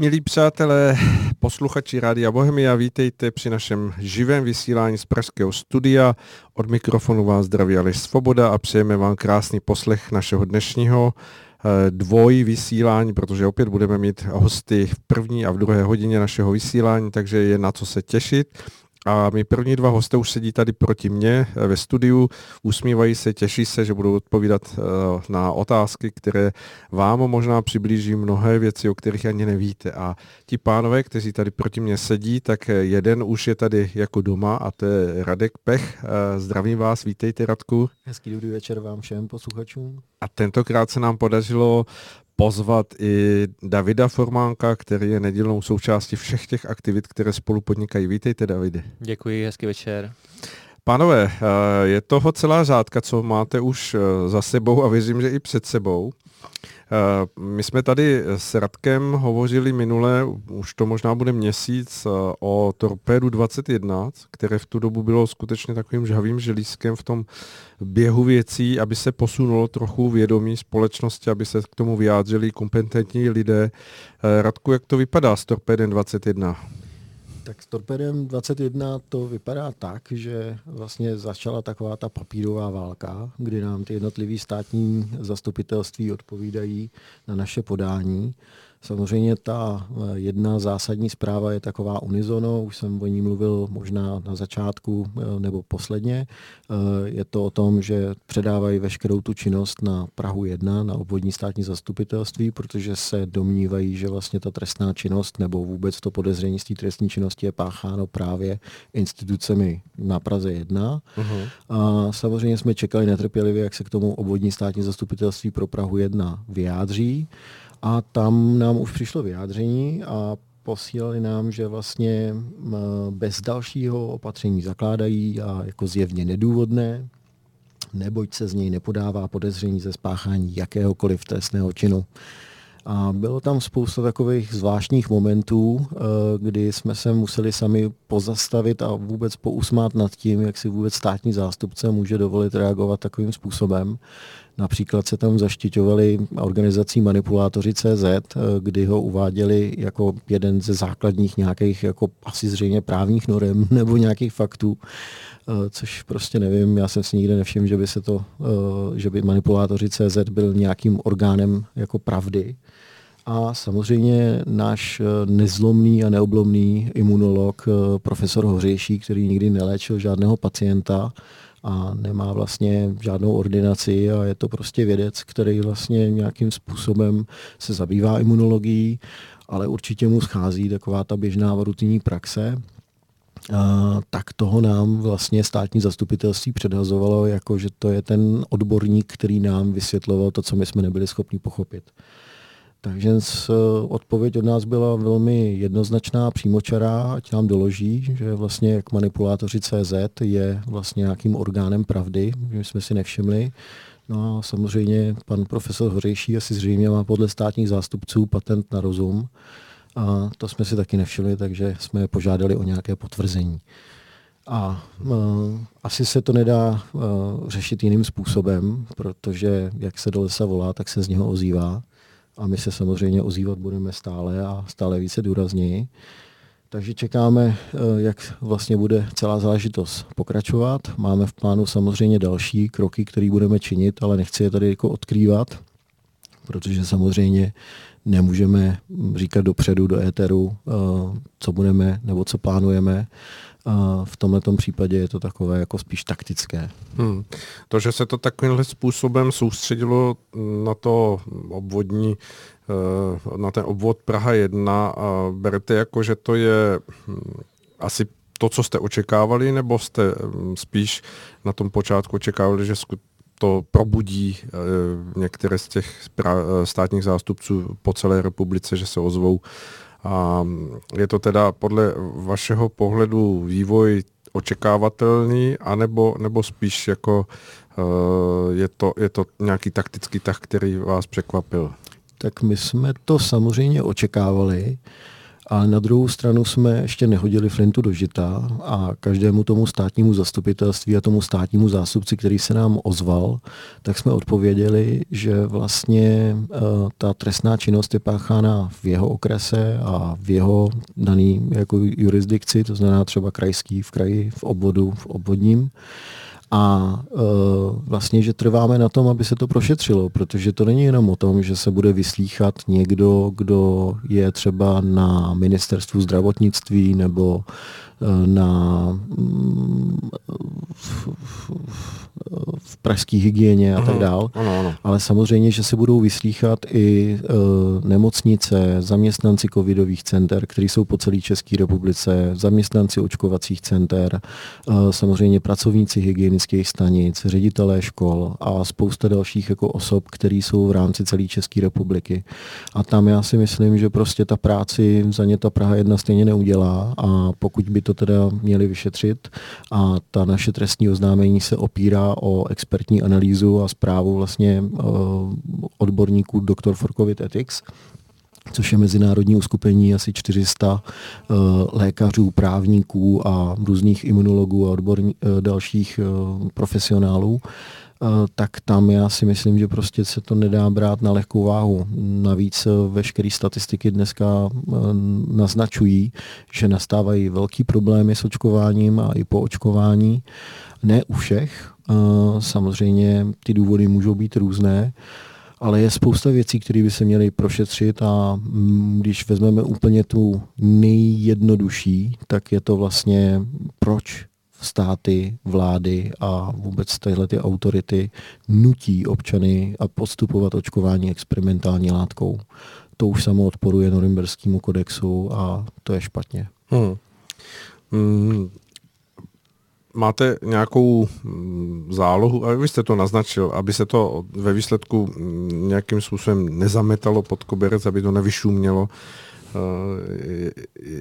Milí přátelé, posluchači Rádia Bohemia, vítejte při našem živém vysílání z Pražského studia. Od mikrofonu vás zdraví Aleš Svoboda a přejeme vám krásný poslech našeho dnešního eh, dvoj vysílání, protože opět budeme mít hosty v první a v druhé hodině našeho vysílání, takže je na co se těšit. A my první dva hosté už sedí tady proti mně eh, ve studiu, usmívají se, těší se, že budou odpovídat eh, na otázky, které vám možná přiblíží mnohé věci, o kterých ani nevíte. A ti pánové, kteří tady proti mně sedí, tak eh, jeden už je tady jako doma a to je Radek Pech. Zdravím vás, vítejte Radku. Hezký dobrý večer vám všem posluchačům. A tentokrát se nám podařilo pozvat i Davida Formánka, který je nedílnou součástí všech těch aktivit, které spolu podnikají. Vítejte, Davide. Děkuji, hezký večer. Pánové, eh, je toho celá řádka, co máte už eh, za sebou a věřím, že i před sebou. Eh, my jsme tady s Radkem hovořili minule, už to možná bude měsíc, eh, o Torpédu 21, které v tu dobu bylo skutečně takovým žhavým želízkem v tom běhu věcí, aby se posunulo trochu vědomí společnosti, aby se k tomu vyjádřili kompetentní lidé. Eh, Radku, jak to vypadá s Torpédem 21? Tak s Torpedem 21 to vypadá tak, že vlastně začala taková ta papírová válka, kdy nám ty jednotlivé státní zastupitelství odpovídají na naše podání. Samozřejmě ta eh, jedna zásadní zpráva je taková unizono, už jsem o ní mluvil možná na začátku eh, nebo posledně. Eh, je to o tom, že předávají veškerou tu činnost na Prahu 1, na obvodní státní zastupitelství, protože se domnívají, že vlastně ta trestná činnost nebo vůbec to podezření z té trestní činnosti je pácháno právě institucemi na Praze 1. Uh-huh. A samozřejmě jsme čekali netrpělivě, jak se k tomu obvodní státní zastupitelství pro Prahu 1 vyjádří. A tam nám už přišlo vyjádření a posílali nám, že vlastně bez dalšího opatření zakládají a jako zjevně nedůvodné, neboť se z něj nepodává podezření ze spáchání jakéhokoliv trestného činu. A bylo tam spousta takových zvláštních momentů, eh, kdy jsme se museli sami pozastavit a vůbec pousmát nad tím, jak si vůbec státní zástupce může dovolit reagovat takovým způsobem. Například se tam zaštiťovali organizací Manipulátoři CZ, eh, kdy ho uváděli jako jeden ze základních nějakých jako asi zřejmě právních norem nebo nějakých faktů, což prostě nevím, já jsem si nikdy nevšiml, že by se to, že by Manipulátoři CZ byl nějakým orgánem jako pravdy. A samozřejmě náš eh, nezlomný a neoblomný imunolog, eh, profesor Hořejší, který nikdy neléčil žádného pacienta a nemá vlastně žádnou ordinaci a je to prostě vědec, který vlastně nějakým způsobem se zabývá imunologií, ale určitě mu schází taková ta běžná rutinní praxe, a, tak toho nám vlastně státní zastupitelství předhazovalo, jako že to je ten odborník, který nám vysvětloval to, co my jsme nebyli schopni pochopit. Takže odpověď od nás byla velmi jednoznačná, přímočará, ať nám doloží, že vlastně jak manipulátoři CZ je vlastně nějakým orgánem pravdy, že jsme si nevšimli. No a samozřejmě pan profesor Hořejší asi zřejmě má podle státních zástupců patent na rozum. A to jsme si taky nevšimli, takže jsme požádali o nějaké potvrzení. A uh, asi se to nedá uh, řešit jiným způsobem, protože jak se do lesa volá, tak se z něho ozývá a my se samozřejmě ozývat budeme stále a stále více důrazněji. Takže čekáme, eh, jak vlastně bude celá záležitost pokračovat. Máme v plánu samozřejmě další kroky, které budeme činit, ale nechci je tady jako odkrývat, protože samozřejmě nemůžeme říkat dopředu do éteru, eh, co budeme nebo co plánujeme. A v tomto případě je to takové jako spíš taktické. Hmm. To, že se to takovýmhle způsobem soustředilo na to obvodní, eh, na ten obvod Praha 1, berete jako, že to je hm, asi to, co jste očekávali, nebo jste hm, spíš na tom počátku očekávali, že to probudí eh, některé z těch státních zástupců po celé republice, že se ozvou a je to teda podle vašeho pohledu vývoj očekávatelný, anebo nebo spíš jako uh, je, to, je to nějaký taktický tah, který vás překvapil? Tak my jsme to samozřejmě očekávali Ale na druhou stranu jsme ještě nehodili flintu do žita a každému tomu státnímu zastupitelství a tomu státnímu zástupci, který se nám ozval, tak jsme odpověděli, že vlastně uh, ta trestná činnost je páchána v jeho okrese a v jeho daný jako jurisdikci, to znamená třeba krajský v kraji, v obvodu, v obvodním. A e, vlastně, že trváme na tom, aby se to prošetřilo, protože to není jenom o tom, že se bude vyslýchat někdo, kdo je třeba na ministerstvu zdravotnictví nebo na v pražské hygieně a tak dál. Ano, ano. Ale samozřejmě, že se budou vyslýchat i uh, nemocnice, zaměstnanci covidových center, kteří jsou po celé České republice, zaměstnanci očkovacích center, uh, samozřejmě pracovníci hygienických stanic, ředitelé škol a spousta dalších jako osob, které jsou v rámci celé České republiky. A tam já si myslím, že prostě ta práci za ně ta Praha jedna stejně neudělá a pokud by to to teda měli vyšetřit a ta naše trestní oznámení se opírá o expertní analýzu a zprávu vlastně uh, odborníků Dr. for COVID Ethics, což je mezinárodní uskupení asi 400 uh, eh, lékařů, právníků a různých imunologů a odborní, uh, dalších profesionálů, Eh, tak tam já si myslím, že prostě se to nedá brát na lehkou váhu. Navíc eh, veškeré statistiky dneska eh, naznačují, že nastávají velký problémy s očkováním a i po očkování. Ne u všech, samozřejmě ty důvody můžou být různé, ale je spousta věcí, které by se měly prošetřit a mm, když vezmeme úplně tu nejjednodušší, tak je to vlastně proč státy, vlády a vůbec tyhle ty autority nutí občany a postupovat očkování experimentální látkou. To už samo odporuje Norimberskému kodexu a to je špatně. Hmm. Hmm. Máte nějakou mm, zálohu, a vy jste to naznačil, aby se to ve výsledku mm, nějakým způsobem nezametalo pod koberec, aby to nevyšumělo,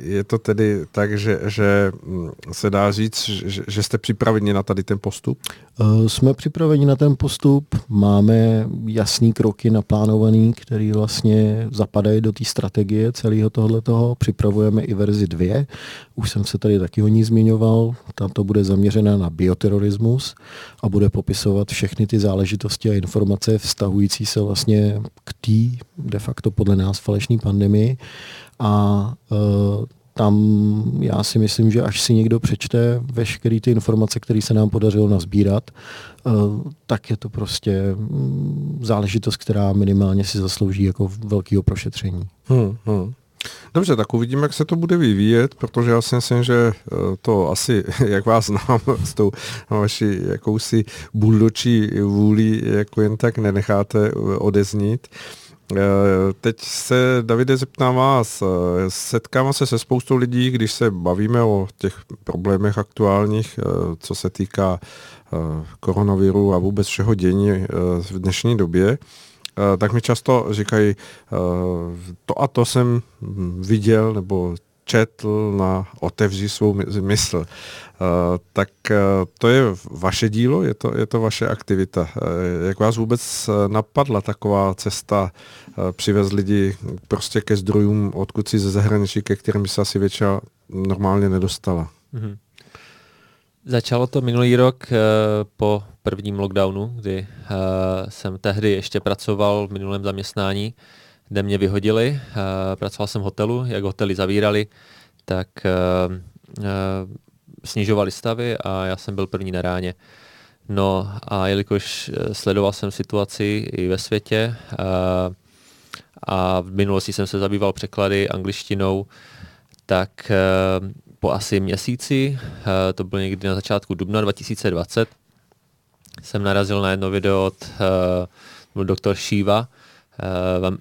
je to tedy tak, že, že mm, se dá říct, že, jste připraveni na tady ten postup? Eh, jsme připraveni na ten postup, máme jasný kroky naplánovaný, který vlastně zapadají do té strategie celého tohoto. Připravujeme i verzi 2. Už jsem se tady taky o ní zmiňoval. Tam to bude zaměřena na bioterorismus a bude popisovat všechny ty záležitosti a informace vztahující se vlastně k té de facto podle nás falešné pandemii a uh, tam já si myslím, že až si někdo přečte veškeré ty informace, které se nám podařilo nazbírat, uh, tak je to prostě um, záležitost, která minimálně si zaslouží jako velkého prošetření. Hmm, hmm. Dobře, tak uvidíme, jak se to bude vyvíjet, protože já si myslím, že to asi, jak vás znám, s tou vaší jakousi buldočí vůli jako jen tak nenecháte odeznít. Eh, teď se, Davide, zeptám vás, eh, setkávám se se spoustou lidí, když se bavíme o těch problémech aktuálních, eh, co se týká koronaviru a vůbec všeho dění v dnešní době, tak mi často říkají, to a to jsem viděl, nebo četl na Otevři svou mysl. Uh, tak uh, to je vaše dílo, je to, je to vaše aktivita. Uh, jak vás vůbec napadla taková cesta přivez lidi prostě ke zdrojům, odkud si ze zahraničí, ke kterým se asi většina normálně nedostala? Mm-hmm. Začalo to minulý rok po prvním lockdownu, kdy jsem tehdy ještě pracoval v minulém zaměstnání kde mě vyhodili. Eh, pracoval jsem v hotelu, jak hotely zavírali, tak eh, eh, snižovali stavy a já jsem byl první na ráně. No a jelikož sledoval jsem situaci i ve světě a v minulosti jsem se zabýval překlady angličtinou, tak po asi měsíci, to bylo někdy na začátku dubna 2020, jsem narazil na jedno video od doktor Eh,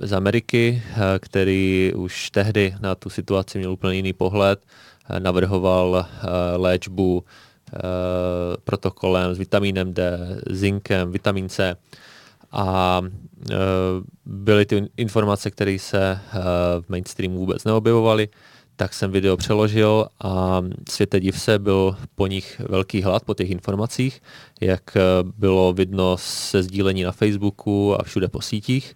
z Ameriky, eh, který už tehdy na tu situaci měl úplně jiný pohled, eh, navrhoval léčbu protokolem s vitamínem D, zinkem, vitamin C a byly ty informace, které se v mainstreamu vůbec neobjevovaly, tak jsem video přeložil a světe div se byl po nich velký hlad po těch informacích, jak bylo vidno se sdílení na Facebooku a všude po sítích.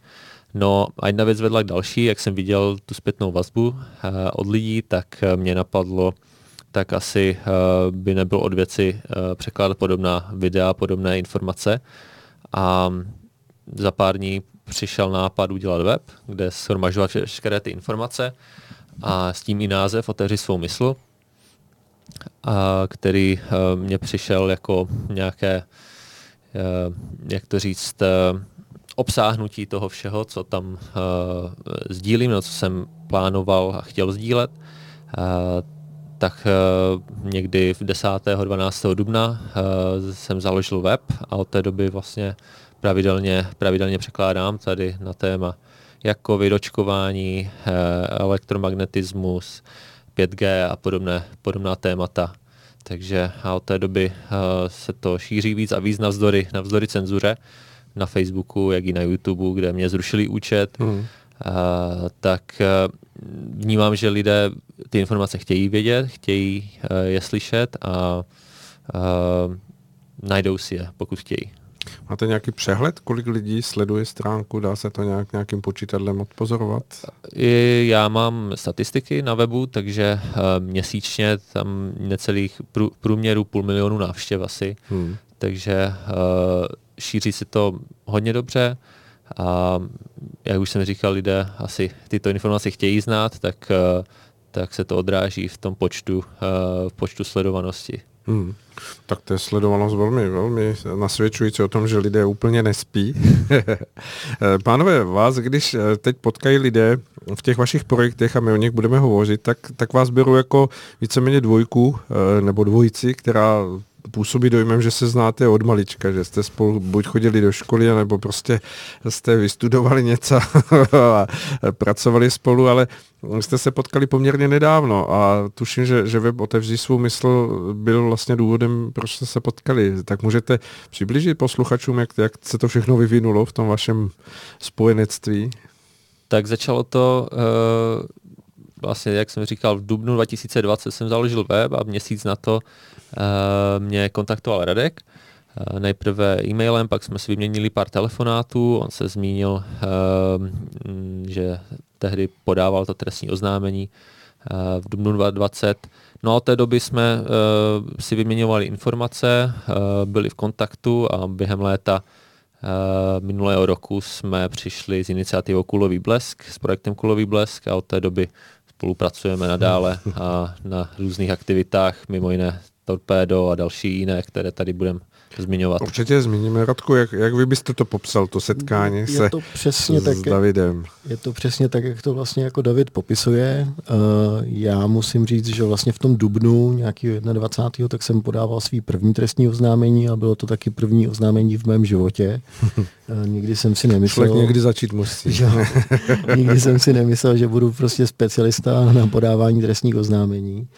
No a jedna věc vedla k další, jak jsem viděl tu zpětnou vazbu od lidí, tak mě napadlo, tak asi by nebylo od věci překládat podobná videa, podobné informace. A za pár dní přišel nápad udělat web, kde shromažovat všechny ty informace a s tím i název Otevři svou mysl, a který mě přišel jako nějaké, jak to říct, obsáhnutí toho všeho, co tam uh, sdílím, no, co jsem plánoval a chtěl sdílet. Uh, tak uh, někdy v 10. 12. dubna uh, jsem založil web a od té doby vlastně pravidelně, pravidelně překládám tady na téma jako vydočkování, uh, elektromagnetismus, 5G a podobné, podobná témata. Takže a od té doby uh, se to šíří víc a víc navzdory, navzdory cenzuře na Facebooku, jak i na YouTube, kde mě zrušili účet. Mm. Uh, tak uh, vnímám, že lidé ty informace chtějí vědět, chtějí uh, je slyšet a uh, najdou si je, pokud chtějí. Máte nějaký přehled, kolik lidí sleduje stránku? Dá se to nějak nějakým počítadlem odpozorovat? Já mám statistiky na webu, takže měsíčně tam necelých prů, průměru půl milionu návštěv asi. Hmm. Takže šíří se to hodně dobře a jak už jsem říkal, lidé asi tyto informace chtějí znát, tak, uh, tak se to odráží v tom počtu, uh, v počtu sledovanosti. Hmm. Tak to je sledovanost velmi, velmi nasvědčující o tom, že lidé úplně nespí. Pánové, vás, když eh, teď potkají lidé v těch vašich projektech a my o nich budeme hovořit, tak, tak vás beru jako víceméně dvojku eh, nebo dvojici, která působí dojmem, že se znáte od malička, že jste spolu buď chodili do školy, nebo prostě jste vystudovali něco a pracovali spolu, ale jste se potkali poměrně nedávno a tuším, že, že web Otevří svou mysl byl vlastně důvodem, proč jste se potkali. Tak můžete přiblížit posluchačům, jak, jak se to všechno vyvinulo v tom vašem spojenectví? Tak začalo to uh, vlastně, jak jsem říkal, v dubnu 2020 jsem založil web a měsíc na to uh, mě kontaktoval Radek. Uh, nejprve e-mailem, pak jsme si vyměnili pár telefonátů, on se zmínil, uh, že tehdy podával to trestní oznámení v dubnu 2020. No a od té doby jsme si vyměňovali informace, byli v kontaktu a během léta minulého roku jsme přišli s iniciativou Kulový blesk, s projektem Kulový blesk a od té doby spolupracujeme nadále a na různých aktivitách, mimo jiné Torpedo a další jiné, které tady budeme zmiňovat. Určitě zmíníme, Radku, jak, jak vy byste to popsal, to setkání je se to přesně s tak, Davidem? Je to přesně tak, jak to vlastně jako David popisuje. Uh, já musím říct, že vlastně v tom dubnu nějakého 21. tak jsem podával svý první trestní oznámení a bylo to taky první oznámení v mém životě. Uh, nikdy jsem si nemyslel... Člověk někdy začít musí. Že, nikdy jsem si nemyslel, že budu prostě specialista na podávání trestních oznámení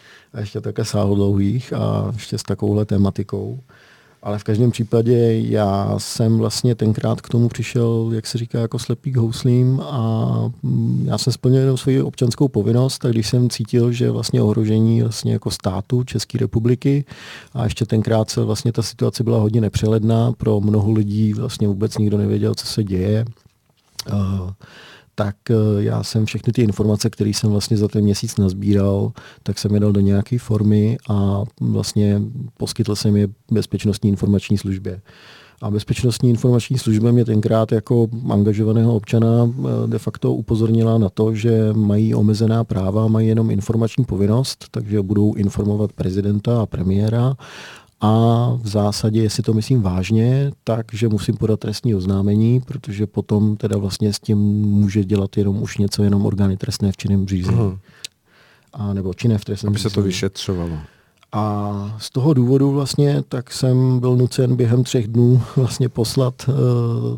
ještě také sáhodlouhých a ještě s takovouhle tématikou. Ale v každém případě já jsem vlastně tenkrát k tomu přišel, jak se říká, jako slepý k houslím a mm, já jsem splnil jenom svoji občanskou povinnost, tak když jsem cítil, že vlastně ohrožení vlastně jako státu České republiky a ještě tenkrát se vlastně ta situace byla hodně nepřeledná, pro mnoho lidí vlastně vůbec nikdo nevěděl, co se děje. Uh, tak eh, já jsem všechny ty informace, které jsem vlastně za ten měsíc nazbíral, tak jsem je dal do nějaké formy a vlastně poskytl jsem je bezpečnostní informační službě. A bezpečnostní informační služba mě tenkrát jako angažovaného občana eh, de facto upozornila na to, že mají omezená práva, mají jenom informační povinnost, takže budou informovat prezidenta a premiéra a v zásadě, jestli to myslím vážně, takže musím podat trestní oznámení, protože potom teda vlastně s tím může dělat jenom už něco jenom orgány trestné v činném řízení. Uh-huh. A nebo činné v trestném Aby se to vyšetřovalo. A z toho důvodu vlastně tak jsem byl nucen během třech dnů vlastně poslat uh,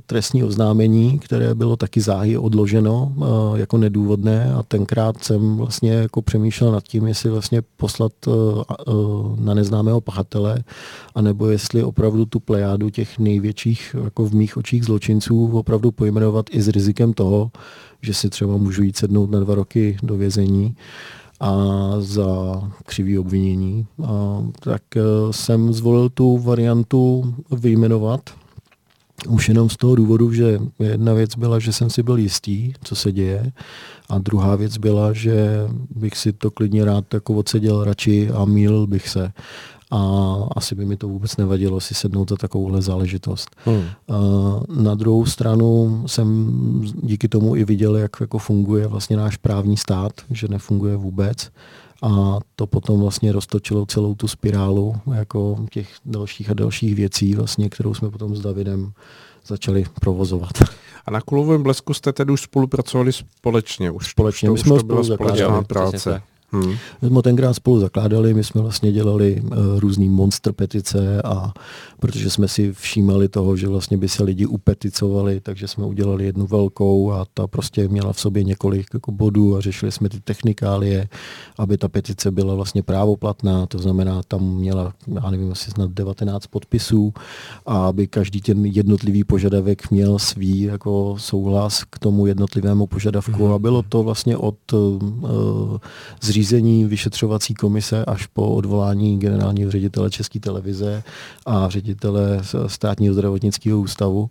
trestní oznámení, které bylo taky záhy odloženo uh, jako nedůvodné. A tenkrát jsem vlastně jako přemýšlel nad tím, jestli vlastně poslat uh, uh, na neznámého pachatele, anebo jestli opravdu tu plejádu těch největších jako v mých očích zločinců opravdu pojmenovat i s rizikem toho, že si třeba můžu jít sednout na dva roky do vězení a za křivý obvinění, a, tak e, jsem zvolil tu variantu vyjmenovat. Už jenom z toho důvodu, že jedna věc byla, že jsem si byl jistý, co se děje, a druhá věc byla, že bych si to klidně rád jako odseděl radši a míl bych se a asi by mi to vůbec nevadilo si sednout za takovouhle záležitost. Hmm. Na druhou stranu jsem díky tomu i viděl, jak jako funguje vlastně náš právní stát, že nefunguje vůbec a to potom vlastně roztočilo celou tu spirálu jako těch dalších a dalších věcí, vlastně, kterou jsme potom s Davidem začali provozovat. A na Kulovém blesku jste tedy už spolupracovali společně? Už společně, to, my jsme už to byla společná práce. Hmm. My jsme tenkrát spolu zakládali, my jsme vlastně dělali uh, různý monster petice a protože jsme si všímali toho, že vlastně by se lidi upeticovali, takže jsme udělali jednu velkou a ta prostě měla v sobě několik jako bodů a řešili jsme ty technikálie, aby ta petice byla vlastně právoplatná, to znamená, tam měla, já nevím, asi snad 19 podpisů a aby každý ten jednotlivý požadavek měl svý jako souhlas k tomu jednotlivému požadavku hmm. a bylo to vlastně od uh, zřízení vyšetřovací komise až po odvolání generálního ředitele České televize a ředitele státního zdravotnického ústavu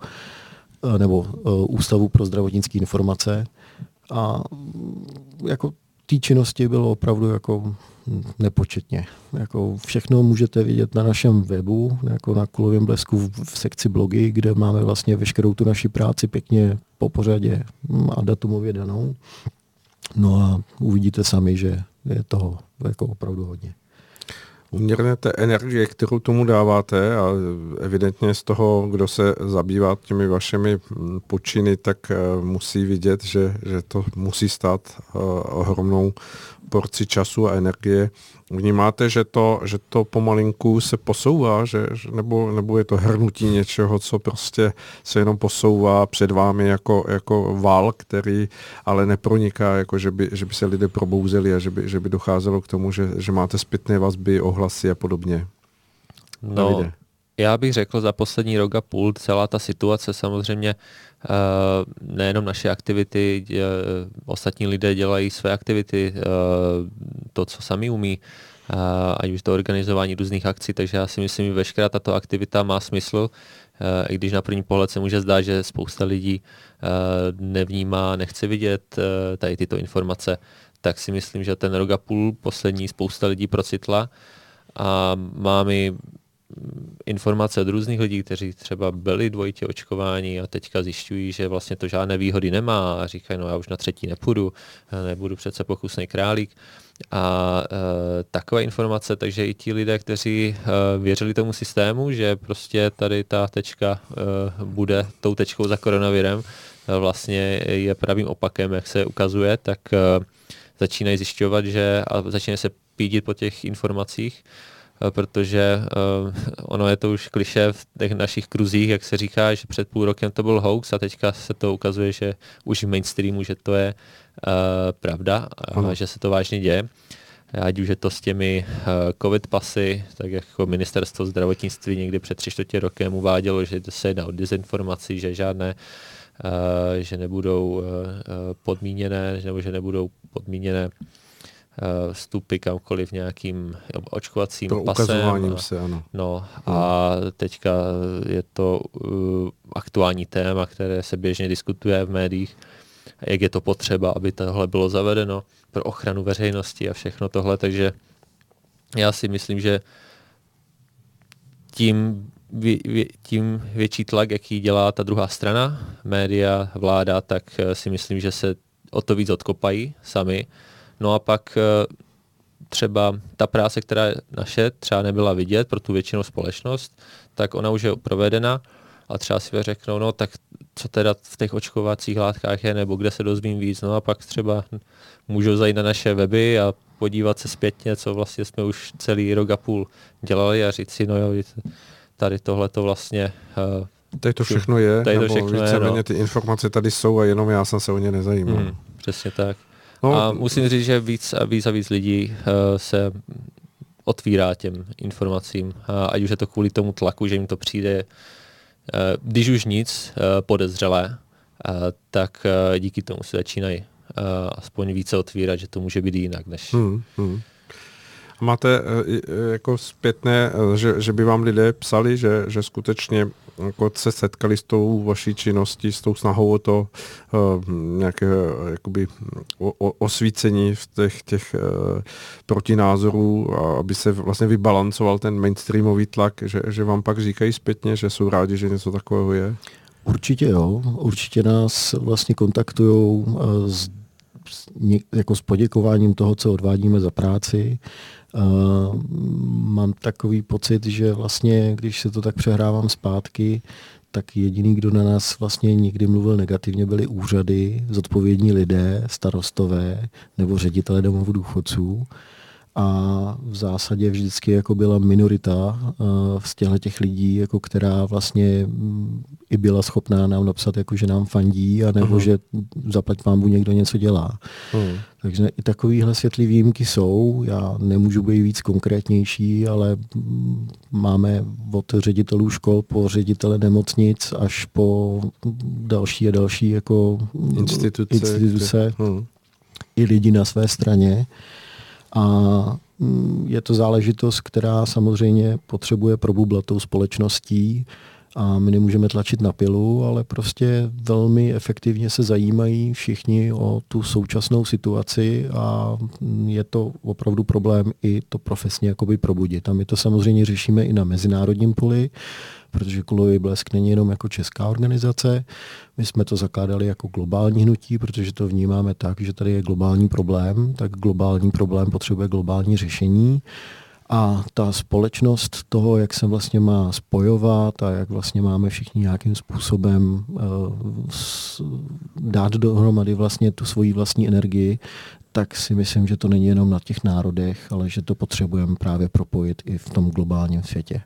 eh, nebo eh, Ústavu pro zdravotnické informace. A mm, jako té činnosti bylo opravdu jako nepočetně. Jako všechno můžete vidět na našem webu, jako na Kulovém blesku v sekci blogy, kde máme vlastně veškerou tu naši práci pěkně po pořadě mm, a datumově danou. No a uvidíte sami, že je toho jako opravdu hodně. Uměrné té energie, kterou tomu dáváte a evidentně z toho, kdo se zabývá těmi vašimi mm, počiny, tak eh, musí vidět, že, že to musí stát eh, ohromnou porci času a energie. Vnímáte, že to, že to pomalinku se posouvá, že, nebo, nebo je to hrnutí něčeho, co prostě se jenom posouvá před vámi jako, jako val, který ale neproniká, jako že by, že by se lidé probouzeli a že by, že by docházelo k tomu, že, že máte zpětné vazby, ohlasy a podobně. No, Davide. Já bych řekl za poslední rok a půl celá ta situace samozřejmě Eh, nejenom naše aktivity, ostatní lidé dělají své aktivity, eh, to, co sami umí, eh, ať už to organizování různých akcí, takže já si myslím, že veškerá tato aktivita má smysl, i když na první pohled se může zdát, že spousta lidí nevnímá, nechce vidět tady tyto informace, tak si myslím, že ten rok a půl poslední spousta lidí procitla a máme informace od různých lidí, kteří třeba byli dvojitě očkováni a teďka zjišťují, že vlastně to žádné výhody nemá a říkají, no já už na třetí nepůjdu, nebudu přece pokusný králík. A e, takové informace, takže i ti lidé, kteří e, věřili tomu systému, že prostě tady ta tečka e, bude tou tečkou za koronavirem, e, vlastně je pravým opakem, jak se ukazuje, tak e, začínají zjišťovat, že a začínají se pídit po těch informacích, protože uh, ono je to už kliše v těch našich kruzích, jak se říká, že před půl rokem to byl hoax a teďka se to ukazuje, že už v mainstreamu, že to je uh, pravda a že se to vážně děje. Ať už je to s těmi uh, covid pasy, tak jako ministerstvo zdravotnictví někdy před tři čtvrtě rokem uvádělo, že se jedná o dezinformaci, že žádné uh, že nebudou uh, podmíněné, nebo že nebudou podmíněné Eh, vstupy kamkoliv nějakým očkovacím to pasem. A, se, ano. No a teďka je to uh, aktuální téma, které se běžně diskutuje v médiích, jak je to potřeba, aby tohle bylo zavedeno pro ochranu veřejnosti a všechno tohle, takže já si myslím, že tím, vě, vě, tím větší tlak, jaký dělá ta druhá strana, média, vláda, tak eh, si myslím, že se o to víc odkopají sami No a pak eh, třeba ta práce, která naše třeba nebyla vidět pro tu většinou společnost, tak ona už je provedena a třeba si řeknou, no tak co teda v těch očkovacích látkách je, nebo kde se dozvím víc, no a pak třeba můžou zajít na naše weby a podívat se zpětně, co vlastně jsme už celý rok a půl dělali a říct si, no jo, tady tohle to vlastně uh, Tady to všechno je, tady to všechno je, no. ty informace tady jsou a jenom já jsem se o ně nezajímal. Mm, přesně tak. No, a musím říct, že víc a víc a víc lidí uh, se otvírá těm informacím, ať už je to kvůli tomu tlaku, že jim to přijde, uh, když už nic, uh, podezřelé, tak díky tomu se začínají aspoň více otvírat, že to může být jinak než... Hmm, hmm. Máte jako zpětné, že, že by vám lidé psali, že, že skutečně jako se setkali s tou vaší činností, s tou snahou o to uh, nějaké jakoby, o, o, osvícení v těch, těch uh, protinázorů, a aby se vlastně vybalancoval ten mainstreamový tlak, že, že vám pak říkají zpětně, že jsou rádi, že něco takového je? Určitě jo. Určitě nás vlastně kontaktují uh, s, jako s poděkováním toho, co odvádíme za práci. Uh, mám takový pocit, že vlastně, když se to tak přehrávám zpátky, tak jediný, kdo na nás vlastně nikdy mluvil negativně, byly úřady, zodpovědní lidé, starostové nebo ředitele domovů důchodců a v zásadě vždycky jako byla minorita uh, z těchto těch lidí, jako která vlastně um, i byla schopná nám napsat, jako že nám fandí, a nebo uh-huh. že zaplať pámbu někdo něco dělá. Uh-huh. Takže i takovýhle světlý výjimky jsou. Já nemůžu být víc konkrétnější, ale mm, máme od ředitelů škol po ředitele nemocnic až po další a další jako instituce, instituce uh-huh. i lidi na své straně. A mm, je to záležitost, která samozřejmě potřebuje probublat tou společností a my nemůžeme tlačit na pilu, ale prostě velmi efektivně se zajímají všichni o tu současnou situaci a je to opravdu problém i to profesně jakoby probudit. A my to samozřejmě řešíme i na mezinárodním poli, protože Kulový blesk není jenom jako česká organizace. My jsme to zakládali jako globální hnutí, protože to vnímáme tak, že tady je globální problém, tak globální problém potřebuje globální řešení. A ta společnost toho, jak se vlastně má spojovat a jak vlastně máme všichni nějakým způsobem uh, dát dohromady vlastně tu svoji vlastní energii, tak si myslím, že to není jenom na těch národech, ale že to potřebujeme právě propojit i v tom globálním světě.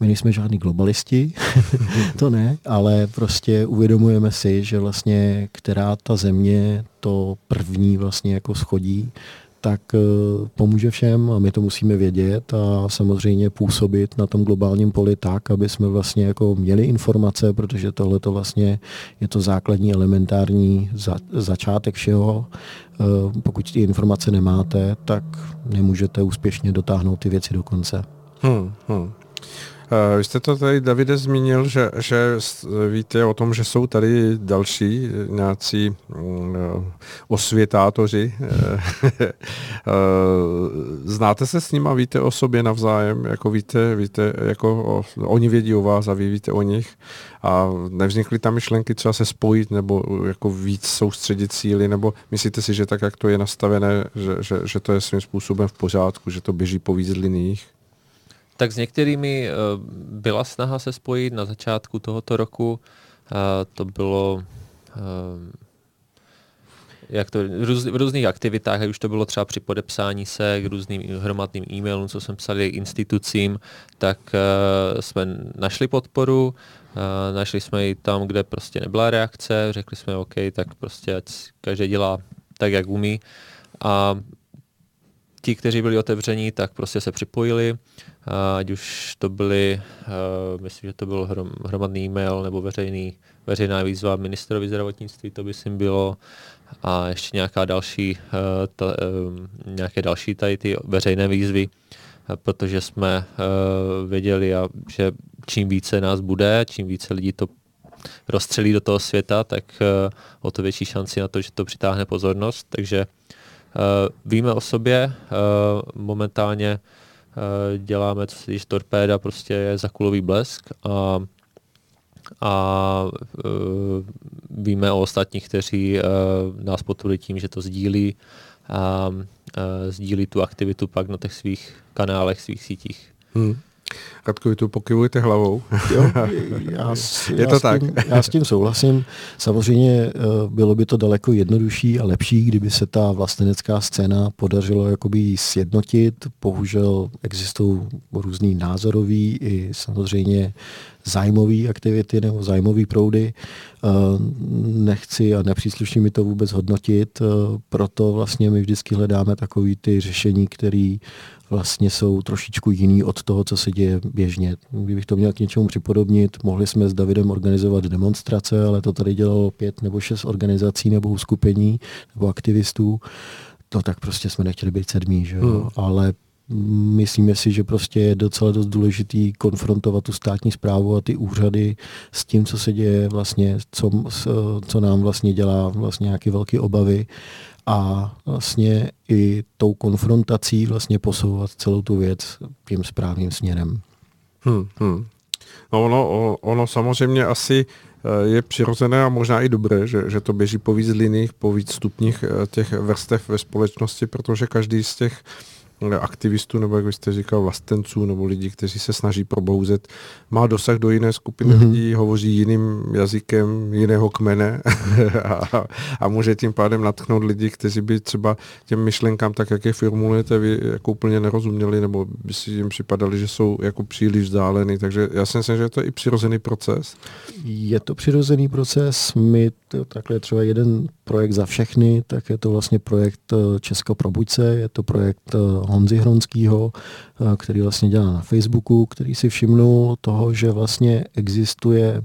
My nejsme žádní globalisti, to ne, ale prostě uvědomujeme si, že vlastně která ta země to první vlastně jako schodí, tak eh, pomůže všem a my to musíme vědět a samozřejmě působit na tom globálním poli tak, aby jsme vlastně jako měli informace, protože tohle to vlastně je to základní elementární za, začátek všeho. Eh, pokud ty informace nemáte, tak nemůžete úspěšně dotáhnout ty věci do konce. Hmm, hmm. Eh, vy jste to tady, Davide, zmínil, že, že víte o tom, že jsou tady další nějací mm, eh, osvětátoři. Eh, znáte se s nimi, víte o sobě navzájem, jako víte, víte jako oni vědí o vás a vy víte o nich a nevznikly tam myšlenky třeba se spojit nebo jako víc soustředit síly, nebo myslíte si, že tak, jak to je nastavené, že, že, že to je svým způsobem v pořádku, že to běží po víc liních? Tak s některými eh, byla snaha se spojit na začátku tohoto roku. Eh, to bylo eh, jak to, v různých aktivitách, už to bylo třeba při podepsání se k různým hromadným e-mailům, co jsem psal institucím, tak jsme našli podporu, našli jsme ji tam, kde prostě nebyla reakce, řekli jsme OK, tak prostě ať každý dělá tak, jak umí. A ti, kteří byli otevření, tak prostě se připojili ať už to byly, myslím, že to byl hrom, hromadný e-mail nebo veřejný, veřejná výzva ministrovi zdravotnictví, to by si bylo, a ještě nějaká další, ta, uh, nějaké další tady ty veřejné výzvy, protože jsme věděli, že čím více nás bude, čím více lidí to rozstřelí do toho světa, tak o to větší šanci na to, že to přitáhne pozornost. Takže uh, víme o sobě, uh, momentálně Eh, děláme, co se týče torpéda, prostě je za kulový blesk a, a víme o ostatních, kteří nás podporují tím, že to sdílí a sdílí tu aktivitu pak na těch svých kanálech, svých sítích. Hmm. Radko, vy tu pokyvujete hlavou. Jo, já, je já to tak. Tím, já s tím souhlasím. Samozřejmě eh, bylo by to daleko jednodušší a lepší, kdyby se ta vlastenecká scéna podařilo jakoby sjednotit. Bohužel existují různý názorový i samozřejmě zájmové aktivity nebo zájmové proudy. Eh, nechci a nepříslušní mi to vůbec hodnotit, eh, proto vlastně my vždycky hledáme takový ty řešení, které vlastně jsou trošičku jiný od toho, co se děje běžně. Kdybych to měl k něčemu připodobnit, mohli jsme s Davidem organizovat demonstrace, ale to tady dělalo pět nebo šest organizací nebo uskupení nebo aktivistů. To tak prostě jsme nechtěli být sedmí, že jo? Hmm. ale myslíme si, že prostě je docela dost důležitý konfrontovat tu státní zprávu a ty úřady s tím, co se děje vlastně, co, co nám vlastně dělá vlastně nějaké velké obavy a vlastně i tou konfrontací vlastně posouvat celou tu věc tím správným směrem. Hmm, hmm. No ono, ono samozřejmě asi eh, je přirozené a možná i dobré, že, že to běží po víc liních, po víc stupních eh, těch vrstev ve společnosti, protože každý z těch aktivistů, nebo jak jste říkal, vlastenců, nebo lidí, kteří se snaží probouzet, má dosah do jiné skupiny mm-hmm. lidí, hovoří jiným jazykem jiného kmene a, a může tím pádem natchnout lidi, kteří by třeba těm myšlenkám, tak jak je formulujete, vy jako úplně nerozuměli, nebo by si jim připadali, že jsou jako příliš vzdálený. Takže já si myslím, že je to i přirozený proces. Je to přirozený proces. My to, takhle třeba jeden projekt za všechny, tak je to vlastně projekt eh, Česko probuďce, je to projekt eh, Honzy Hronskýho, eh, který vlastně dělá na Facebooku, který si všimnul toho, že vlastně existuje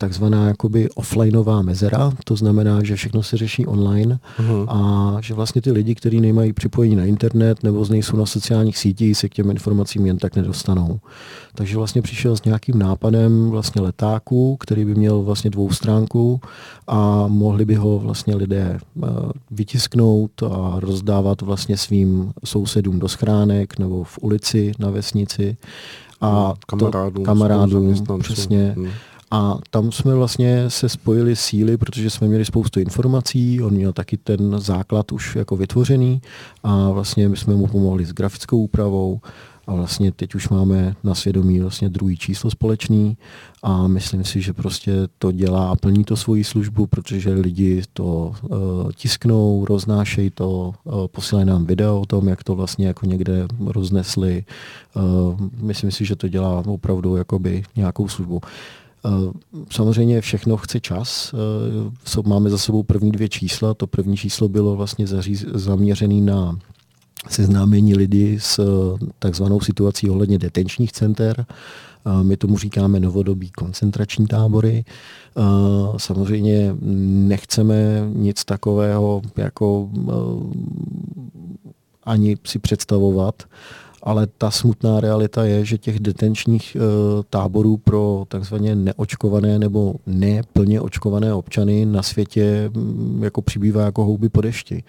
takzvaná jakoby offlineová mezera, to znamená, že všechno se řeší online uh-huh. a že vlastně ty lidi, kteří nemají připojení na internet nebo nejsou na sociálních sítích, se k těm informacím jen tak nedostanou. Takže vlastně přišel s nějakým nápadem vlastně letáku, který by měl vlastně dvou stránku a mohli by ho vlastně lidé eh, vytisknout a rozdávat vlastně svým sousedům do schránek nebo v ulici na vesnici a kamarádům, kamarádům přesně. Hmm. A tam jsme vlastně se spojili síly, protože jsme měli spoustu informací, on měl taky ten základ už jako vytvořený a vlastně my jsme mu pomohli s grafickou úpravou a vlastně teď už máme na svědomí vlastně druhý číslo společný a myslím si, že prostě to dělá a plní to svoji službu, protože lidi to uh, tisknou, roznášejí to, uh, posílají nám video o tom, jak to vlastně jako někde roznesli. Uh, myslím si, že to dělá opravdu jakoby nějakou službu. Eh, samozřejmě všechno chce čas. Eh, máme za sebou první dvě čísla. To první číslo bylo vlastně zaměřené na seznámení lidí s eh, takzvanou situací ohledně detenčních center. My tomu říkáme novodobí koncentrační tábory. Samozřejmě nechceme nic takového jako ani si představovat ale ta smutná realita je, že těch detenčních e, táborů pro takzvaně neočkované nebo neplně očkované občany na světě mm, jako přibývá jako houby po dešti.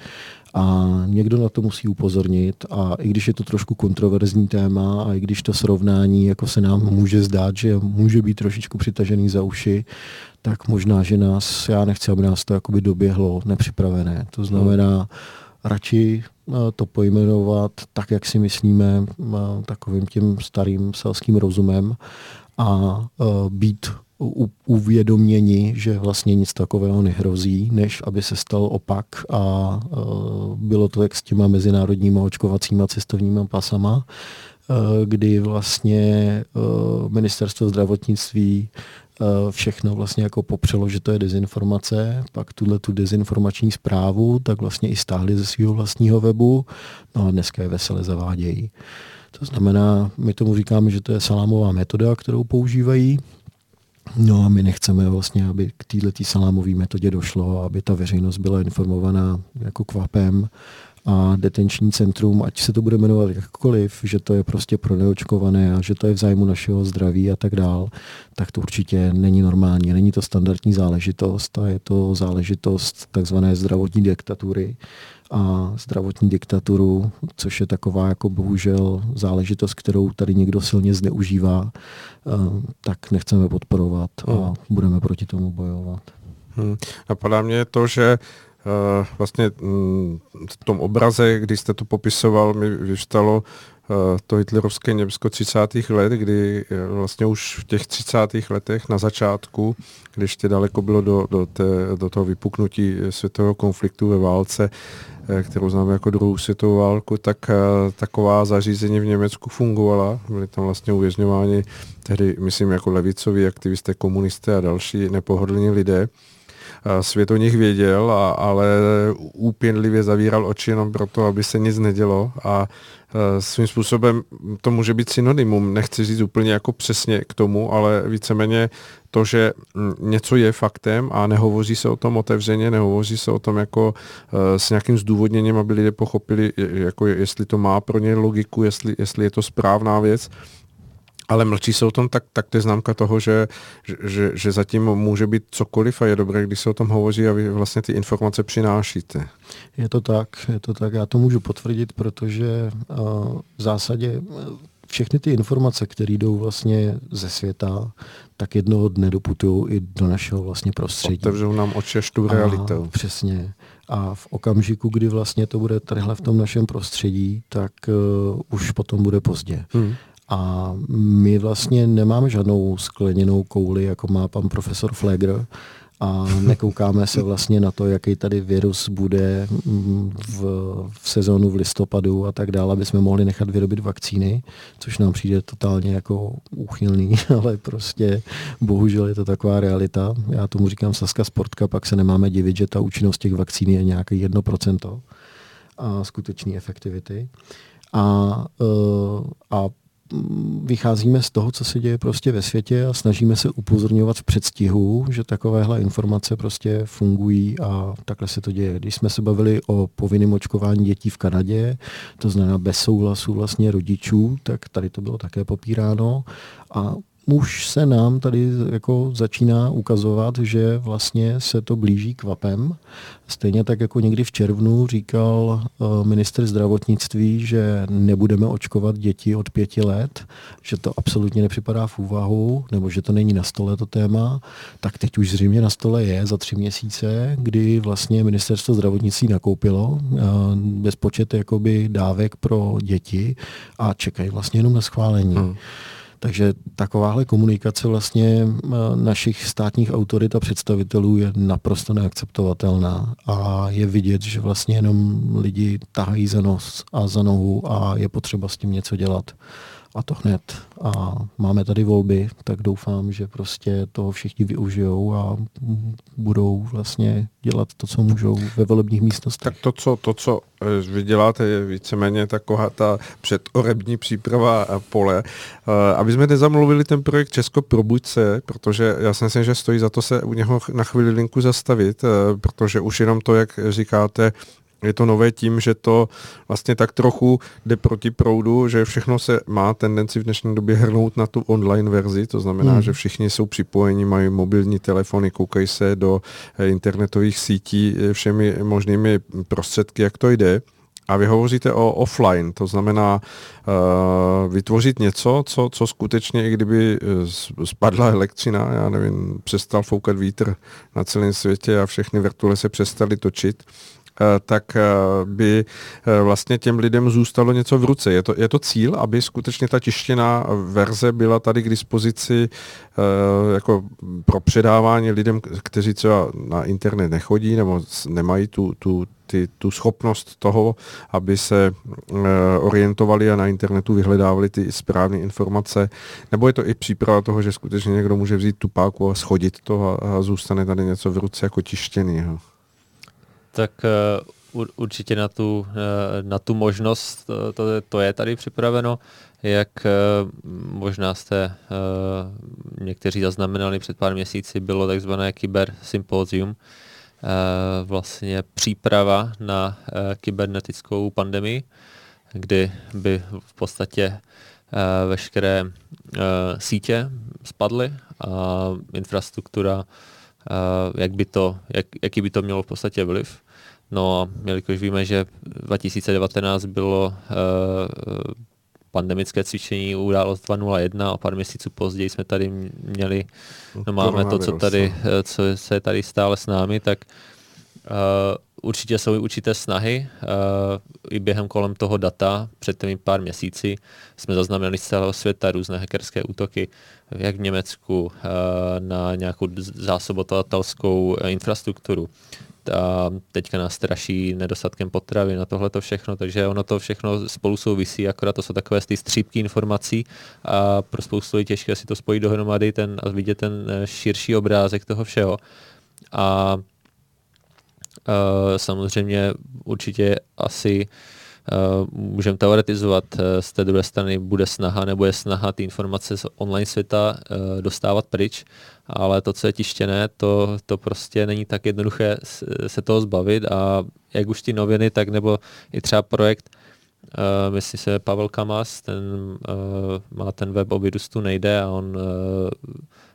A někdo na to musí upozornit a i když je to trošku kontroverzní téma a i když to srovnání jako se nám může zdát, že může být trošičku přitažený za uši, tak možná, že nás, já nechci, aby nás to jakoby doběhlo nepřipravené. To znamená, radši eh, to pojmenovat tak, jak si myslíme, eh, takovým tím starým selským rozumem a eh, být uvědoměni, že vlastně nic takového nehrozí, než aby se stal opak a bylo to jak s těma mezinárodními očkovacíma cestovníma pasama, kdy vlastně ministerstvo zdravotnictví Eh, všechno vlastně jako popřelo, že to je dezinformace, pak tuhle tu dezinformační zprávu, tak vlastně i stáhli ze svého vlastního webu, no a dneska je vesele zavádějí. To znamená, my tomu říkáme, že to je salámová metoda, kterou používají, No a my nechceme vlastně, aby k této salámové metodě došlo, aby ta veřejnost byla informovaná jako kvapem a detenční centrum, ať se to bude jmenovat jakkoliv, že to je prostě pro neočkované a že to je v zájmu našeho zdraví a tak dál, tak to určitě není normální. Není to standardní záležitost a je to záležitost takzvané zdravotní diktatury a zdravotní diktaturu, což je taková jako bohužel záležitost, kterou tady někdo silně zneužívá, eh, tak nechceme podporovat a hmm. budeme proti tomu bojovat. Hmm. Napadá mě to, že vlastně mm, v tom obraze, když jste to popisoval, mi vyvstalo uh, to hitlerovské Německo 30. let, kdy uh, vlastně už v těch 30. letech na začátku, když ještě daleko bylo do, do, té, do toho vypuknutí světového konfliktu ve válce, kterou známe jako druhou světovou válku, tak taková zařízení v Německu fungovala. Byly tam vlastně uvězňováni tehdy, myslím, jako levicoví aktivisté, komunisté a další nepohodlní lidé. Svět o nich věděl, a, ale úpěnlivě zavíral oči jenom proto, aby se nic nedělo a svým způsobem to může být synonymum, nechci říct úplně jako přesně k tomu, ale víceméně to, že mm, něco je faktem a nehovoří se o tom otevřeně, nehovoří se o tom jako s nějakým zdůvodněním, aby lidé pochopili, jako jestli to má pro ně logiku, jestli, jestli je to správná věc, ale mlčí se o tom, tak, tak to je známka toho, že, že, že zatím může být cokoliv a je dobré, když se o tom hovoří a vy vlastně ty informace přinášíte. Je to tak, je to tak. Já to můžu potvrdit, protože uh, v zásadě všechny ty informace, které jdou vlastně ze světa, tak jednoho dne doputují i do našeho vlastně prostředí. Otevřou nám oči až tu realitou. Přesně. A v okamžiku, kdy vlastně to bude tadyhle v tom našem prostředí, tak uh, už potom bude pozdě. Hmm. A my vlastně nemáme žádnou skleněnou kouli, jako má pan profesor Flegr, a nekoukáme se vlastně na to, jaký tady virus bude v, v sezónu v listopadu a tak dále, aby jsme mohli nechat vyrobit vakcíny, což nám přijde totálně jako úchylný, ale prostě bohužel je to taková realita. Já tomu říkám Saska Sportka, pak se nemáme divit, že ta účinnost těch vakcín je nějaké 1% a skutečné efektivity. A, e, a vycházíme z toho, co se děje prostě ve světě a snažíme se upozorňovat v předstihu, že takovéhle informace prostě fungují a takhle se to děje. Když jsme se bavili o povinném očkování dětí v Kanadě, to znamená bez souhlasu vlastně rodičů, tak tady to bylo také popíráno a už se nám tady jako začíná ukazovat, že vlastně se to blíží k vapem. Stejně tak jako někdy v červnu říkal uh, minister zdravotnictví, že nebudeme očkovat děti od pěti let, že to absolutně nepřipadá v úvahu, nebo že to není na stole to téma, tak teď už zřejmě na stole je za tři měsíce, kdy vlastně ministerstvo zdravotnictví nakoupilo uh, bezpočet jakoby dávek pro děti a čekají vlastně jenom na schválení. Hmm. Takže takováhle komunikace vlastně eh, našich státních autorit a představitelů je naprosto neakceptovatelná. A je vidět, že vlastně jenom lidi tahají za nos a za nohu a je potřeba s tím něco dělat a to hned. A máme tady volby, tak doufám, že prostě toho všichni využijou a budou vlastně dělat to, co můžou ve volebních místnostech. Tak to, co, to, co eh, vy děláte, je víceméně taková ta předorební příprava pole. Eh, aby jsme nezamluvili ten projekt Česko probuď se, protože já si myslím, že stojí za to se u něho na chvíli linku zastavit, eh, protože už jenom to, jak říkáte, je to nové tím, že to vlastně tak trochu jde proti proudu, že všechno se má tendenci v dnešní době hrnout na tu online verzi, to znamená, hmm. že všichni jsou připojeni, mají mobilní telefony, koukají se do eh, internetových sítí eh, všemi možnými prostředky, jak to jde. A vy hovoříte o offline, to znamená uh, vytvořit něco, co, co skutečně, i kdyby spadla elektřina, já nevím, přestal foukat vítr na celém světě a všechny vrtule se přestaly točit, tak eh, by eh, vlastně těm lidem zůstalo něco v ruce. Je to, je to cíl, aby skutečně ta tištěná verze byla tady k dispozici jako pro předávání lidem, kteří třeba na internet nechodí nebo nemají tu, tu, ty, tu schopnost toho, aby se orientovali a na internetu vyhledávali ty správné informace, nebo je to i příprava toho, že skutečně někdo může vzít tu páku a schodit to a, a zůstane tady něco v ruce jako tištěný tak uh, určitě na tu, uh, na tu možnost to, to, to je tady připraveno. Jak možná jste někteří zaznamenali před pár měsíci, bylo takzvané Kyber Symposium, uh, vlastně příprava na kybernetickou pandemii, kdy by v podstatě veškeré sítě spadly a infrastruktura jak by to, jak, jaký by to mělo v podstatě vliv. No a jelikož víme, že 2019 bylo uh, pandemické cvičení událost 2.01 a pár měsíců později jsme tady měli, no máme to, co tady, eh, co se tady stále s námi, tak uh, určitě jsou určité snahy. Uh, I během kolem toho data před těmi pár měsíci jsme zaznamenali z celého světa různé hackerské útoky, jak v Německu, uh, na nějakou zásobovatelskou infrastrukturu a teďka nás straší nedostatkem potravy na tohle to všechno, takže ono to všechno spolu souvisí, akorát to jsou takové ty střípky informací a pro spoustu lidí těžké si to spojit dohromady ten, a vidět ten eh, širší obrázek toho všeho. A samozřejmě určitě asi Uh, můžeme teoretizovat, uh, z té druhé strany bude snaha nebo je snaha ty informace z online světa uh, dostávat pryč, ale to, co je tištěné, to, to prostě není tak jednoduché se toho zbavit a jak už ty noviny, tak nebo i třeba projekt, uh, myslím se Pavel Kamas, ten uh, má ten web o virustu nejde a on uh,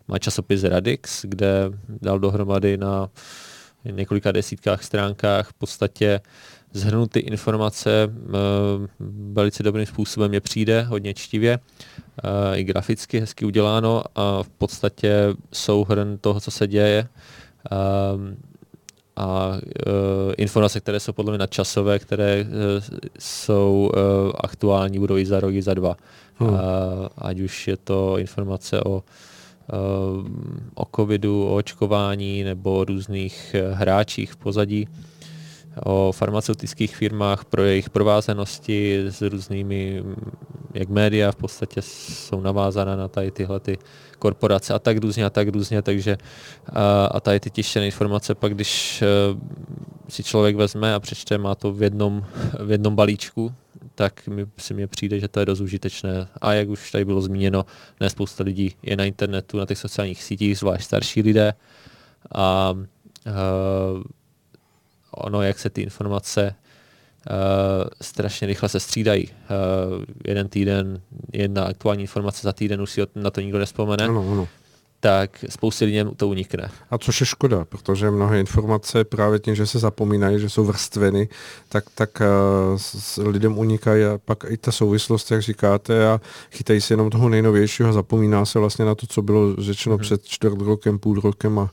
má časopis Radix, kde dal dohromady na několika desítkách stránkách v podstatě zhrnout ty informace velice dobrým způsobem mě přijde, hodně čtivě, i graficky hezky uděláno a v podstatě souhrn toho, co se děje a informace, které jsou podle mě nadčasové, které jsou aktuální, budou i za rok, i za dva. Hmm. Ať už je to informace o o covidu, o očkování nebo o různých hráčích v pozadí o farmaceutických firmách, pro jejich provázanosti s různými, jak média v podstatě jsou navázána na tady tyhle ty korporace a tak různě a tak různě, takže a, a tady ty tištěné informace pak, když uh, si člověk vezme a přečte, má to v jednom, v jednom balíčku, tak mi, si mně přijde, že to je dost užitečné. A jak už tady bylo zmíněno, ne spousta lidí je na internetu, na těch sociálních sítích, zvlášť starší lidé. A uh, ono, jak se ty informace uh, strašně rychle se střídají. Uh, jeden týden, jedna aktuální informace za týden, už si na to nikdo nespomene. Ano, ano tak spoustě lidem to unikne. A což je škoda, protože mnohé informace právě tím, že se zapomínají, že jsou vrstveny, tak, tak uh, s lidem unikají a pak i ta souvislost, jak říkáte, a chytají se jenom toho nejnovějšího a zapomíná se vlastně na to, co bylo řečeno hmm. před čtvrt rokem, půl rokem a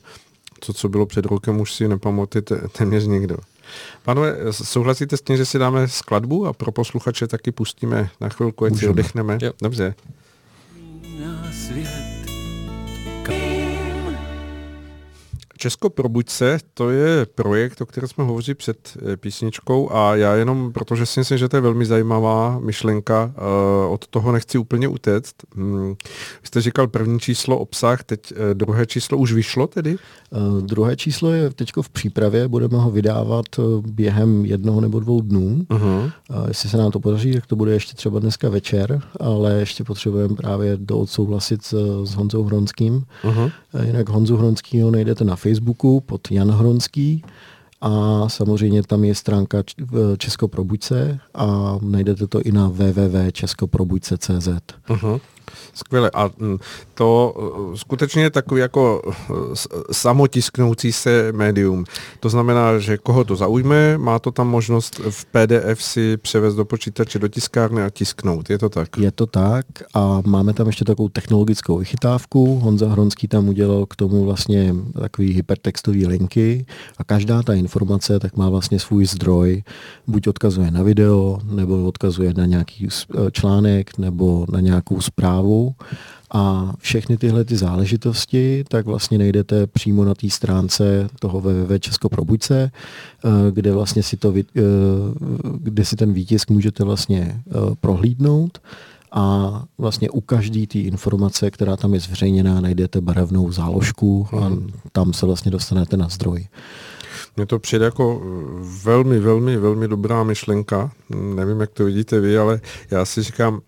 to, co bylo před rokem, už si nepamatuje téměř nikdo. Pánové, souhlasíte s tím, že si dáme skladbu a pro posluchače taky pustíme na chvilku, ať si oddechneme? Jo. Dobře. Na svět Česko probuď se, to je projekt, o kterém jsme hovořili před eh, písničkou a já jenom, protože si myslím, že to je velmi zajímavá myšlenka, eh, od toho nechci úplně utéct. Hmm, vy jste říkal první číslo obsah, teď eh, druhé číslo už vyšlo tedy? Druhé číslo je teď v přípravě, budeme ho vydávat během jednoho nebo dvou dnů. Uh-huh. Jestli se nám to podaří, tak to bude ještě třeba dneska večer, ale ještě potřebujeme právě doodsouhlasit s, s Honzou Hronským. Uh-huh. Jinak Honzu Hronskýho najdete na Facebooku pod Jan Hronský a samozřejmě tam je stránka Českoprobuďce a najdete to i na www.českoprobuďce.cz. Uh-huh. Skvěle. A mm, to uh, skutečně je takový jako uh, samotisknoucí se médium. To znamená, že koho to zaujme, má to tam možnost v PDF si převést do počítače, do tiskárny a tisknout. Je to tak? Je to tak a máme tam ještě takovou technologickou vychytávku. Honza Hronský tam udělal k tomu vlastně takový hypertextový linky a každá ta informace tak má vlastně svůj zdroj. Buď odkazuje na video, nebo odkazuje na nějaký článek, nebo na nějakou zprávu a všechny tyhle ty záležitosti tak vlastně najdete přímo na té stránce toho www Česko probuďce, eh, kde vlastně si to, eh, kde si ten výtisk můžete vlastně eh, prohlídnout a vlastně u každé té informace, která tam je zveřejněná, najdete barevnou záložku a hmm. tam se vlastně dostanete na zdroj. Mně to přijde jako velmi, velmi, velmi dobrá myšlenka. Nevím, jak to vidíte vy, ale já si říkám,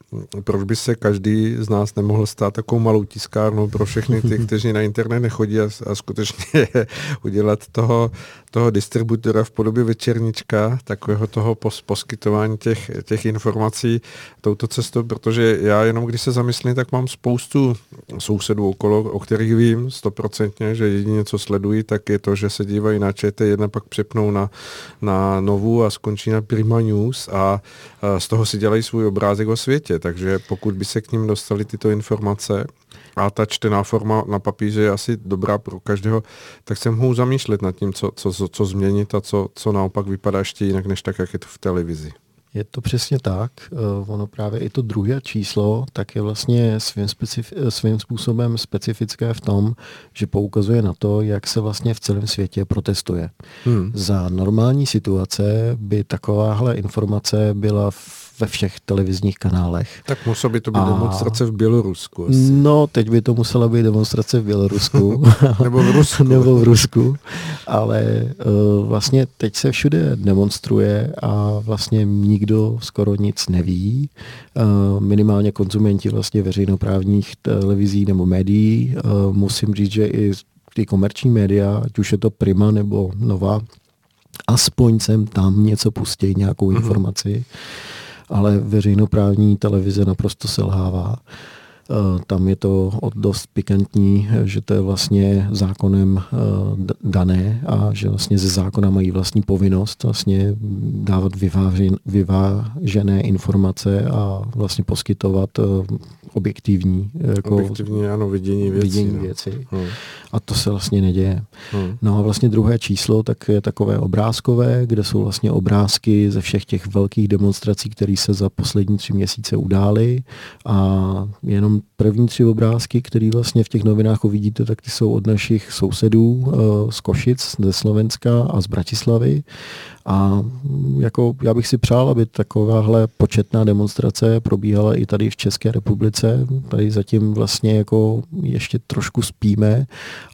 proč by se každý z nás nemohl stát takovou malou tiskárnou pro všechny ty, kteří na internet nechodí a, a skutečně udělat toho, toho distributora v podobě večernička, takového toho pos, poskytování těch, těch informací touto cestou, protože já jenom když se zamyslím, tak mám spoustu sousedů okolo, o kterých vím stoprocentně, že jedině co sledují, tak je to, že se dívají na ČT1, pak přepnou na, na Novu a skončí na Prima News a, a z toho si dělají svůj obrázek o světě, takže pokud by se k ním dostali tyto informace, a ta čtená forma na papíře je asi dobrá pro každého, tak se mohu zamýšlet nad tím, co, co, co, změnit a co, co naopak vypadá ještě jinak, než tak, jak je to v televizi. Je to přesně tak. Uh, ono právě i to druhé číslo tak je vlastně svým, specif- svým způsobem specifické v tom, že poukazuje na to, jak se vlastně v celém světě protestuje. Hmm. Za normální situace by takováhle informace byla v ve všech televizních kanálech. Tak muselo by to být a... demonstrace v Bělorusku. Asi. No, teď by to musela být demonstrace v Bělorusku. Nebo v Rusku. Nebo v Rusku. Ale uh, vlastně teď se všude demonstruje a vlastně nikdo skoro nic neví. Uh, minimálně konzumenti vlastně veřejnoprávních televizí nebo médií. Uh, musím říct, že i ty komerční média, ať už je to Prima nebo Nova, aspoň sem tam něco pustí, nějakou mm-hmm. informaci ale veřejnoprávní televize naprosto selhává. Eh, tam je to dost pikantní, že to je vlastně zákonem eh, dané a že vlastně ze zákona mají vlastní povinnost vlastně dávat vyvážené informace a vlastně poskytovat eh, objektivní, jako objektivní ano, vidění věcí. Vidění no. věci. Hmm. A to se vlastně neděje. Hmm. No a vlastně druhé číslo tak je takové obrázkové, kde jsou vlastně obrázky ze všech těch velkých demonstrací, které se za poslední tři měsíce udály a jenom první tři obrázky, které vlastně v těch novinách uvidíte, tak ty jsou od našich sousedů uh, z Košic, ze Slovenska a z Bratislavy. A mm, jako já bych si přál, aby takováhle početná demonstrace probíhala i tady v České republice. Tady zatím vlastně jako ještě trošku spíme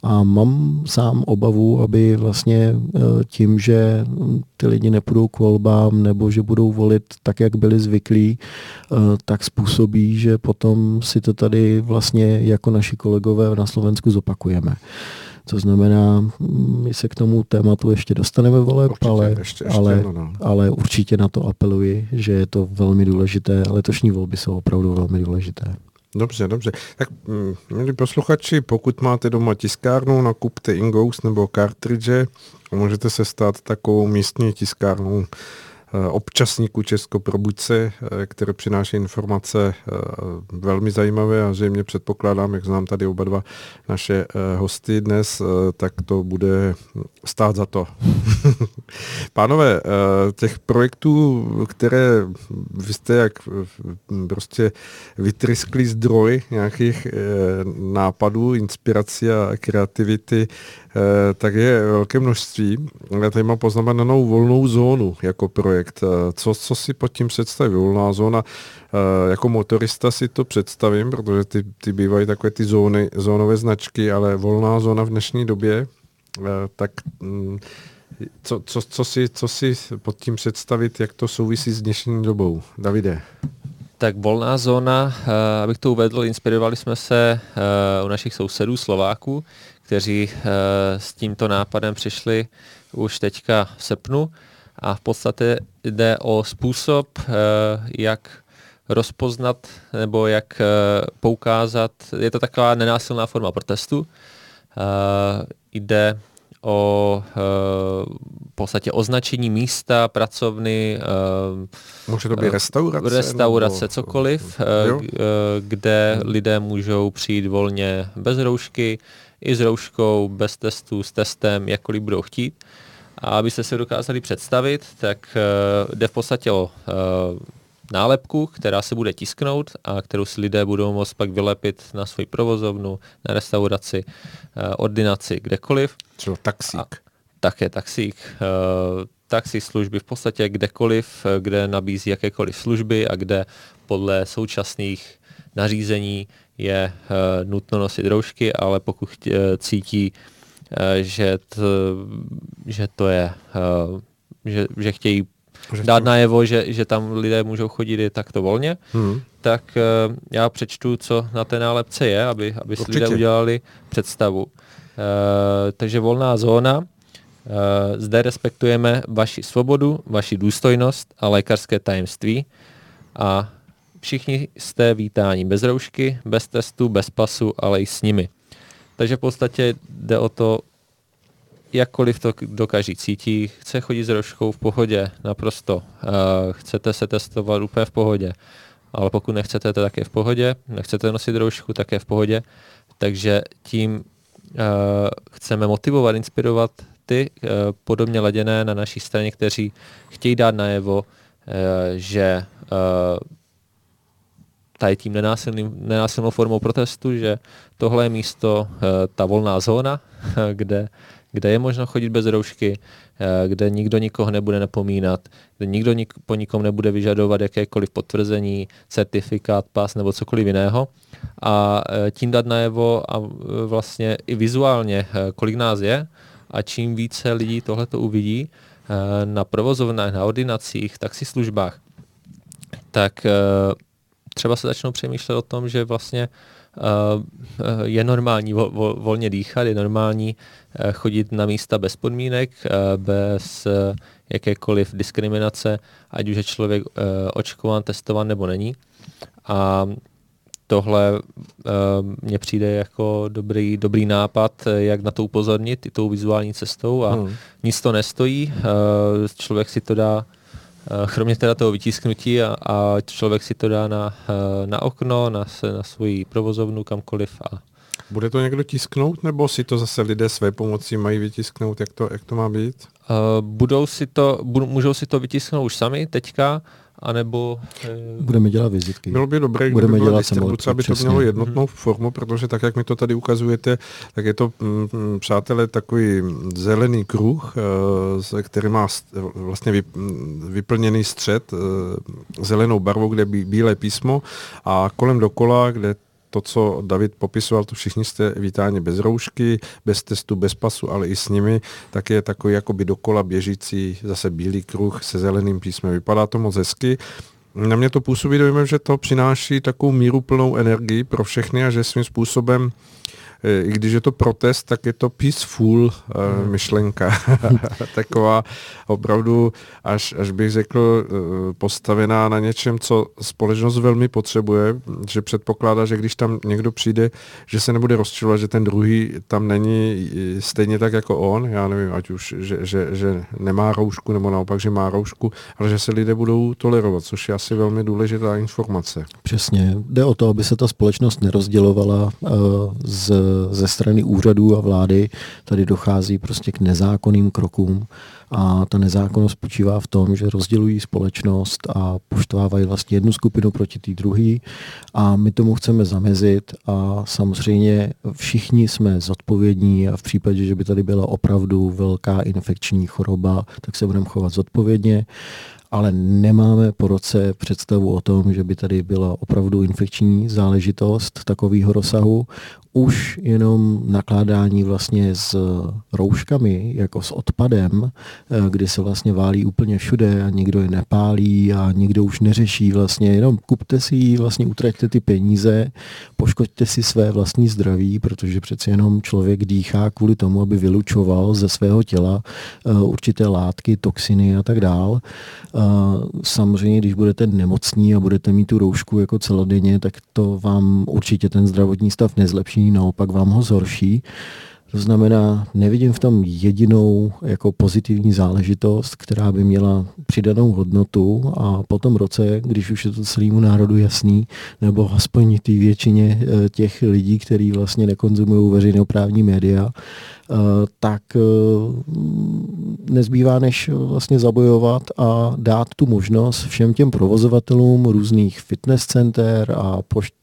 a mám sám obavu, aby vlastně e, tím, že ty lidi nepůjdou k volbám nebo že budou volit tak, jak byli zvyklí, e, tak způsobí, že potom si to tady vlastně jako naši kolegové na Slovensku zopakujeme. To znamená, my se k tomu tématu ještě dostaneme voleb, určitě, ale, ještě, ještě, ale, no, no. ale určitě na to apeluji, že je to velmi důležité. Letošní volby jsou opravdu velmi důležité. Dobře, dobře. Tak mm, milí posluchači, pokud máte doma tiskárnu, nakupte Ingous nebo cartridge a můžete se stát takovou místní tiskárnou občasníku Česko Probuďce, eh, které přináší informace eh, velmi zajímavé a zřejmě předpokládám, jak znám tady oba dva naše hosty dnes, tak to bude stát za to. Pánové, těch projektů, které vy jste jak prostě vytryskli zdroj nějakých nápadů, inspirací a kreativity, tak je velké množství. Já tady mám poznamenanou volnou zónu jako projekt. Eh, co, co si pod tím představí? Volná zóna, eh, jako motorista si to představím, protože ty, ty bývají takové ty zóny, zónové značky, ale volná zóna v dnešní době, eh, tak mm, co, co, co, si, co si pod tím představit, jak to souvisí s dnešní dobou? Davide. Tak volná zóna, abych to uvedl, inspirovali jsme se u našich sousedů Slováků, kteří s tímto nápadem přišli už teďka v srpnu a v podstatě jde o způsob, eh, jak rozpoznat nebo jak eh, poukázat, je to taková nenásilná forma protestu, eh, jde o v podstatě označení místa, pracovny. Může to být restaurace? Restaurace, nebo... cokoliv, jo? kde lidé můžou přijít volně bez roušky, i s rouškou, bez testu, s testem, jakkoliv budou chtít. A abyste se dokázali představit, tak uh, jde v podstatě o uh, nálepku, která se bude tisknout a kterou si lidé budou moct pak vylepit na svoji provozovnu, na restauraci, uh, ordinaci, kdekoliv. Třeba taxík. A také taxík. Uh, taxi služby v podstatě kdekoliv, kde nabízí jakékoliv služby a kde podle současných nařízení je uh, nutno nosit roušky, ale pokud uh, cítí Eh, že to, že to je, eh, že, že chtějí že dát najevo, že, že tam lidé můžou chodit i takto volně, hmm. tak uh, já přečtu, co na té nálepce je, aby, aby si lidé udělali představu. Uh, takže volná zóna. Uh, zde respektujeme vaši svobodu, vaši důstojnost a lékařské tajemství a všichni jste vítáni bez roušky, bez testu, bez pasu, ale i s nimi. Takže v podstatě jde o to, jakkoliv to dokáží cítí, chce chodit s rožkou v pohodě, naprosto. Uh, chcete se testovat úplně v pohodě. Ale pokud nechcete, to také v pohodě. Nechcete nosit roušku, také v pohodě. Takže tím uh, chceme motivovat, inspirovat ty uh, podobně laděné na naší straně, kteří chtějí dát najevo že tady tím nenásilnou formou protestu, že tohle je místo, ta volná zóna, kde, kde je možno chodit bez roušky, kde nikdo nikoho nebude napomínat, kde nikdo nik, po nikom nebude vyžadovat jakékoliv potvrzení, certifikát, pas nebo cokoliv jiného. A tím dát najevo a vlastně i vizuálně, kolik nás je a čím více lidí tohleto uvidí, Eh, na provozovnách, na ordinacích, taxislužbách, tak eh, třeba se začnou přemýšlet o tom, že vlastně eh, je normální volně dýchat, je normální chodit na místa bez podmínek, bez jakékoliv diskriminace, ať už je člověk očkován, testovan nebo není. A tohle mně přijde jako dobrý, dobrý nápad, jak na to upozornit i tou vizuální cestou a hmm. nic to nestojí. Člověk si to dá, kromě teda toho vytisknutí a, a člověk si to dá na, uh, na okno, na, na svoji provozovnu, kamkoliv a bude to někdo tisknout, nebo si to zase lidé své pomocí mají vytisknout, jak to, jak to má být? Uh, budou si to, budou, můžou si to vytisknout už sami teďka, anebo... E... Budeme dělat vizitky. Bylo by dobré, kdyby Budeme byla dělat distribuce, aby to mělo jednotnou mm-hmm. formu, protože tak, jak mi to tady ukazujete, tak je to, mm, přátelé, takový zelený kruh, e, který má vlastně vy, vyplněný střed e, zelenou barvou, kde bí, bílé písmo a kolem dokola, kde to, co David popisoval, to všichni jste vítáni bez roušky, bez testu, bez pasu, ale i s nimi, tak je takový jakoby dokola běžící zase bílý kruh se zeleným písmem. Vypadá to moc hezky. Na mě to působí dojem, že to přináší takovou míru plnou energii pro všechny a že svým způsobem i když je to protest, tak je to peaceful uh, myšlenka. Taková opravdu, až, až bych řekl, uh, postavená na něčem, co společnost velmi potřebuje, že předpokládá, že když tam někdo přijde, že se nebude rozčilovat, že ten druhý tam není stejně tak jako on, já nevím, ať už, že, že, že nemá roušku, nebo naopak, že má roušku, ale že se lidé budou tolerovat, což je asi velmi důležitá informace. Přesně. Jde o to, aby se ta společnost nerozdělovala uh, z ze strany úřadů a vlády tady dochází prostě k nezákonným krokům. A ta nezákonnost spočívá v tom, že rozdělují společnost a poštvávají vlastně jednu skupinu proti té druhé. A my tomu chceme zamezit a samozřejmě všichni jsme zodpovědní a v případě, že by tady byla opravdu velká infekční choroba, tak se budeme chovat zodpovědně ale nemáme po roce představu o tom, že by tady byla opravdu infekční záležitost takového rozsahu už jenom nakládání vlastně s rouškami, jako s odpadem, eh, kdy se vlastně válí úplně všude a nikdo je nepálí a nikdo už neřeší vlastně, jenom kupte si vlastně utraťte ty peníze, poškoďte si své vlastní zdraví, protože přeci jenom člověk dýchá kvůli tomu, aby vylučoval ze svého těla eh, určité látky, toxiny a tak dál. Eh, samozřejmě, když budete nemocní a budete mít tu roušku jako celodenně, tak to vám určitě ten zdravotní stav nezlepší naopak vám ho zhorší. To znamená, nevidím v tom jedinou jako pozitivní záležitost, která by měla přidanou hodnotu a po tom roce, když už je to celému národu jasný, nebo aspoň té většině eh, těch lidí, kteří vlastně nekonzumují veřejnoprávní média, tak eh, nezbývá než vlastně zabojovat a dát tu možnost všem těm provozovatelům různých fitness center a pošt,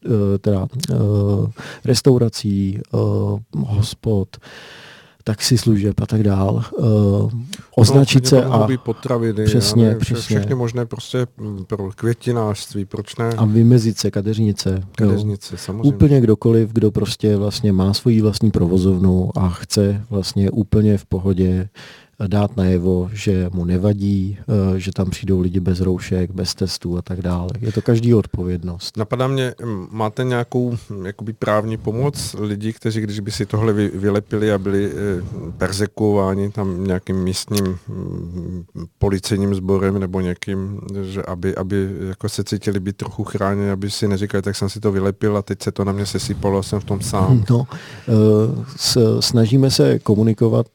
teda, restaurací, hospod, taxislužeb a tak dál. Uh, označit no, se a... potraviny, přesně, ne, přesně. Všechny možné prostě mm, pro květinářství, proč ne? A vymezit se, kadeřnice. Kadeřnice, jo. samozřejmě. Úplně kdokoliv, kdo prostě vlastně má svoji vlastní provozovnu a chce vlastně úplně v pohodě dát najevo, že mu nevadí, eh, že tam přijdou lidi bez roušek, bez testů a tak dále. Je to každý odpovědnost. Napadá mě, máte nějakou jakoby právní pomoc lidí, kteří když by si tohle vylepili a byli eh, persekuováni tam nějakým místním mm, policejním sborem nebo někým, že aby, aby jako se cítili být trochu chráněni, aby si neříkali, tak jsem si to vylepil a teď se to na mě sesypalo a jsem v tom sám. No, eh, snažíme se komunikovat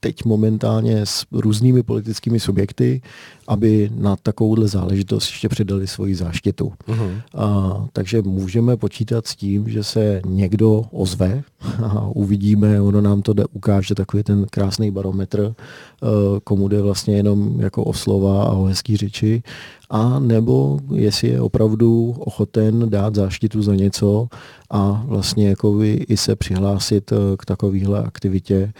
teď momentálně s různými politickými subjekty, aby na takovouhle záležitost ještě přidali svoji záštitu. Uh-huh. A, takže můžeme počítat s tím, že se někdo ozve a uvidíme, ono nám to ukáže takový ten krásný barometr, eh, komu jde vlastně jenom jako o slova a o hezký řeči, a nebo jestli je opravdu ochoten dát záštitu za něco a vlastně jako i se přihlásit eh, k takovéhle aktivitě,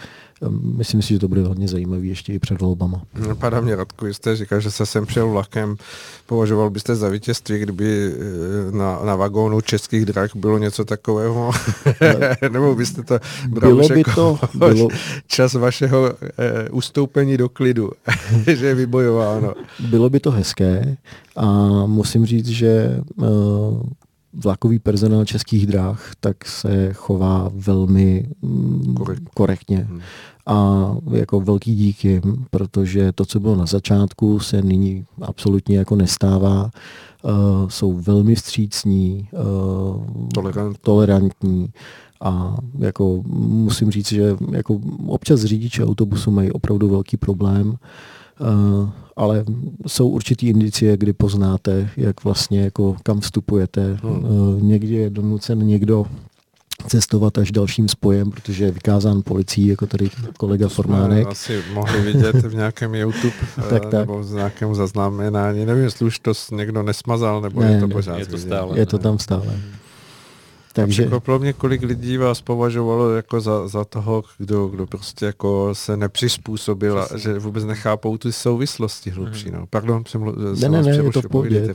myslím si, že to bude hodně zajímavý ještě i před volbama. Napadá mě, Radku, jste říkal, že se sem přijel vlakem. Považoval byste za vítězství, kdyby eh, na, na vagónu českých drah bylo něco takového? Nebo byste to bral bylo by jako to, bylo... čas vašeho e, ustoupení do klidu, že je vybojováno? Bylo by to hezké a musím říct, že e, vlakový personál českých dráh tak se chová velmi mm, Korekt. korektně. Hmm a jako velký díky, protože to, co bylo na začátku, se nyní absolutně jako nestává. Uh, jsou velmi vstřícní, uh, Tolerant. tolerantní a jako musím říct, že jako občas řidiči autobusu mají opravdu velký problém, uh, ale jsou určitý indicie, kdy poznáte, jak vlastně jako kam vstupujete. Hmm. Uh, někdy je donucen někdo cestovat až dalším spojem, protože je vykázán policií, jako tady kolega to Formánek. asi mohli vidět v nějakém YouTube tak, tak. nebo v nějakém zaznamenání. Nevím, jestli už to někdo nesmazal, nebo ne, je to pořád je to, stále, je to tam stále. Takže... Překvapilo mě, kolik lidí vás považovalo jako za, za toho, kdo, kdo prostě jako se nepřizpůsobil a že vůbec nechápou ty souvislosti hlubší. Mm. No. Pardon, jsem, ne, ne, ne, je to v pohodě.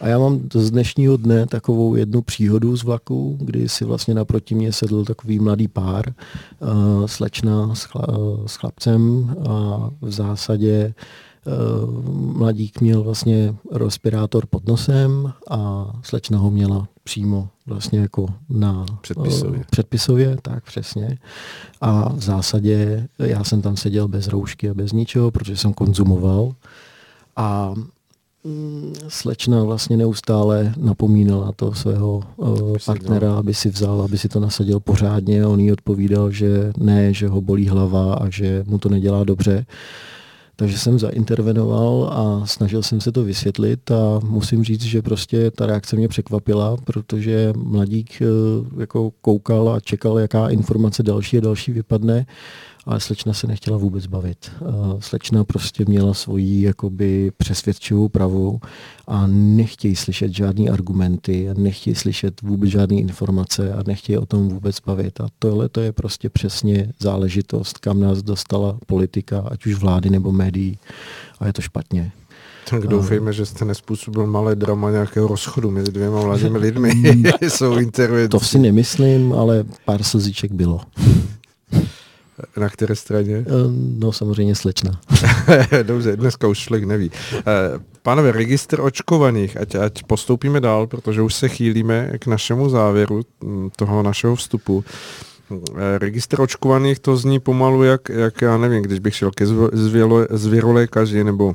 A já mám z dnešního dne takovou jednu příhodu z vlaku, kdy si vlastně naproti mě sedl takový mladý pár, uh, slečna s, chla, uh, s chlapcem a v zásadě uh, mladík měl vlastně respirátor pod nosem a slečna ho měla přímo vlastně jako na předpisově. předpisově, tak přesně. A v zásadě já jsem tam seděl bez roušky a bez ničeho, protože jsem konzumoval. A mm, slečna vlastně neustále napomínala to svého uh, partnera, aby si vzal, aby si to nasadil pořádně a on jí odpovídal, že ne, že ho bolí hlava a že mu to nedělá dobře. Takže jsem zaintervenoval a snažil jsem se to vysvětlit a musím říct, že prostě ta reakce mě překvapila, protože mladík eh, jako koukal a čekal, jaká informace další a další vypadne ale slečna se nechtěla vůbec bavit. Slečna prostě měla svoji jakoby přesvědčivou pravou a nechtějí slyšet žádný argumenty, a nechtějí slyšet vůbec žádné informace a nechtějí o tom vůbec bavit. A tohle to je prostě přesně záležitost, kam nás dostala politika, ať už vlády nebo médií. A je to špatně. Tak doufejme, že jste nespůsobil malé drama nějakého rozchodu mezi dvěma mladými lidmi. Jsou To si nemyslím, ale pár slzíček bylo. Na které straně? Eh, no samozřejmě slečna. Dobře, dneska už člověk neví. Eh, pánové, registr očkovaných, ať, ať postoupíme dál, protože už se chýlíme k našemu závěru hm, toho našeho vstupu. Eh, registr očkovaných to zní pomalu, jak, jak já nevím, když bych šel ke zvěrolékaři nebo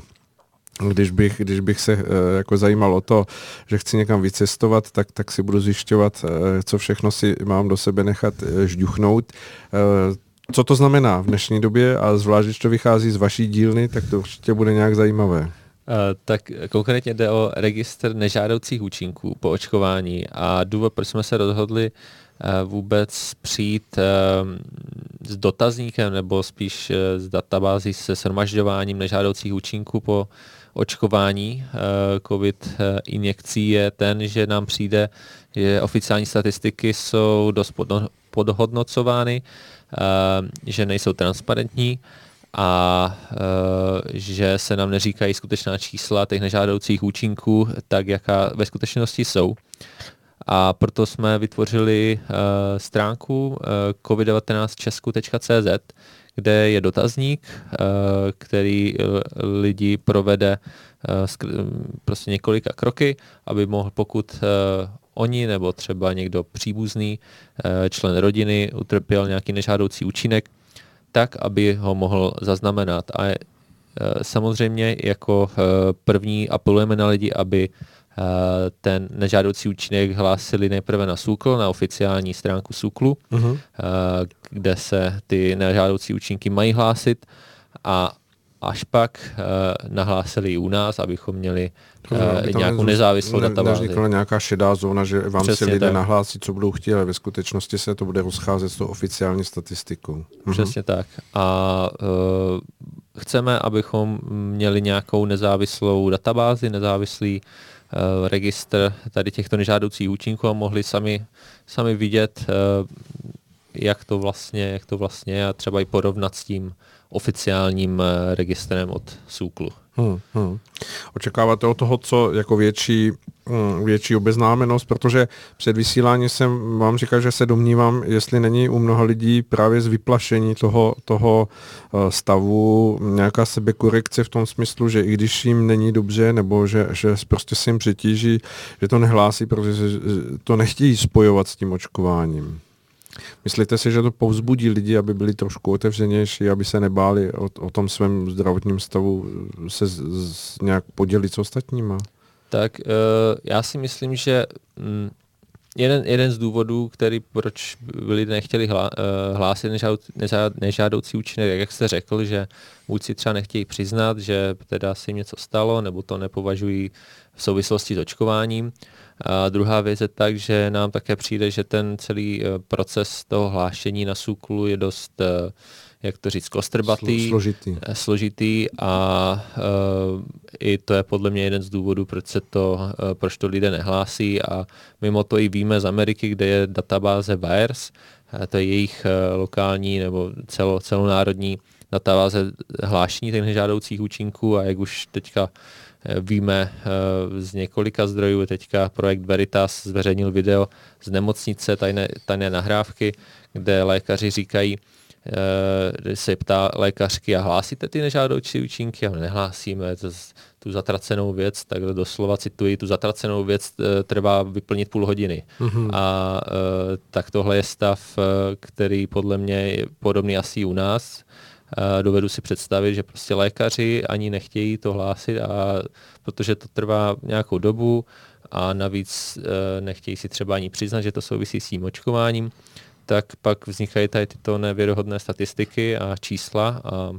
když bych, když bych se jako zajímal o to, že chci někam vycestovat, tak, tak si budu zjišťovat, co všechno si mám do sebe nechat žduchnout. Co to znamená v dnešní době a zvlášť, když to vychází z vaší dílny, tak to určitě bude nějak zajímavé. Uh, tak konkrétně jde o registr nežádoucích účinků po očkování a důvod, proč jsme se rozhodli uh, vůbec přijít uh, s dotazníkem nebo spíš uh, s databází se shromažďováním nežádoucích účinků po očkování uh, COVID uh, injekcí je ten, že nám přijde, že oficiální statistiky jsou dost podhodnocovány, Eh, že nejsou transparentní a eh, že se nám neříkají skutečná čísla těch nežádoucích účinků, tak jaká ve skutečnosti jsou. A proto jsme vytvořili uh, stránku uh, covid19česku.cz, kde je dotazník, který lidi provede prostě několika kroky, aby mohl, pokud oni nebo třeba někdo příbuzný, eh, člen rodiny utrpěl nějaký nežádoucí účinek, tak, aby ho mohl zaznamenat. A eh, samozřejmě jako eh, první apelujeme na lidi, aby ten nežádoucí účinek hlásili nejprve na SUKL, na oficiální stránku SUKLu, uh-huh. kde se ty nežádoucí účinky mají hlásit a až pak uh, nahlásili i u nás, abychom měli uh, nějakou nezávislou ne, databázi. Nevznikla nějaká šedá zóna, že vám Přesně si lidé tak. nahlásí, co budou chtít, ale ve skutečnosti se to bude rozcházet s tou oficiální statistikou. Mhm. Přesně mhm. tak. A uh, chceme, abychom měli nějakou nezávislou databázi, nezávislý uh, registr tady těchto nežádoucích účinků a mohli sami, sami vidět, uh, jak to vlastně, jak to vlastně je a třeba i porovnat s tím oficiálním eh, registrem od SÚKLu. Hmm, hmm. Očekáváte od toho, co jako větší, hmm, větší obeznámenost, protože před vysíláním jsem vám říkal, že se domnívám, jestli není u mnoha lidí právě z vyplašení toho, toho eh, stavu nějaká sebekorekce v tom smyslu, že i když jim není dobře, nebo že, že prostě se jim přitíží, že to nehlásí, protože to nechtějí spojovat s tím očkováním. Myslíte si, že to povzbudí lidi, aby byli trošku otevřenější, aby se nebáli o, o tom svém zdravotním stavu se z, z, nějak podělit s ostatníma? Tak uh, já si myslím, že mm, jeden, jeden z důvodů, který proč lidé nechtěli uh, hlásit nežádoucí, nežádoucí účinek, jak jste řekl, že buď si třeba nechtějí přiznat, že teda se jim něco stalo, nebo to nepovažují v souvislosti s očkováním. A druhá věc je tak, že nám také přijde, že ten celý eh, proces toho hlášení na SÚKLu je dost, eh, jak to říct, kostrbatý, složitý, eh, složitý a uh, i to je podle mě jeden z důvodů, proč se to, uh, proč to lidé nehlásí a mimo to i víme z Ameriky, kde je databáze VAERS, to je jejich uh, lokální nebo celo, celonárodní databáze hlášení těch nežádoucích účinků a jak už teďka Víme z několika zdrojů, teďka projekt Veritas zveřejnil video z nemocnice tajné, tajné nahrávky, kde lékaři říkají, se ptá lékařky a hlásíte ty nežádoucí účinky? A nehlásíme, to, tu zatracenou věc, tak doslova cituji, tu zatracenou věc eh, trvá vyplnit půl hodiny. Mm-hmm. A tak tohle je stav, který podle mě je podobný asi u nás dovedu si představit, že prostě lékaři ani nechtějí to hlásit, a protože to trvá nějakou dobu a navíc nechtějí si třeba ani přiznat, že to souvisí s tím očkováním, tak pak vznikají tady tyto nevěrohodné statistiky a čísla a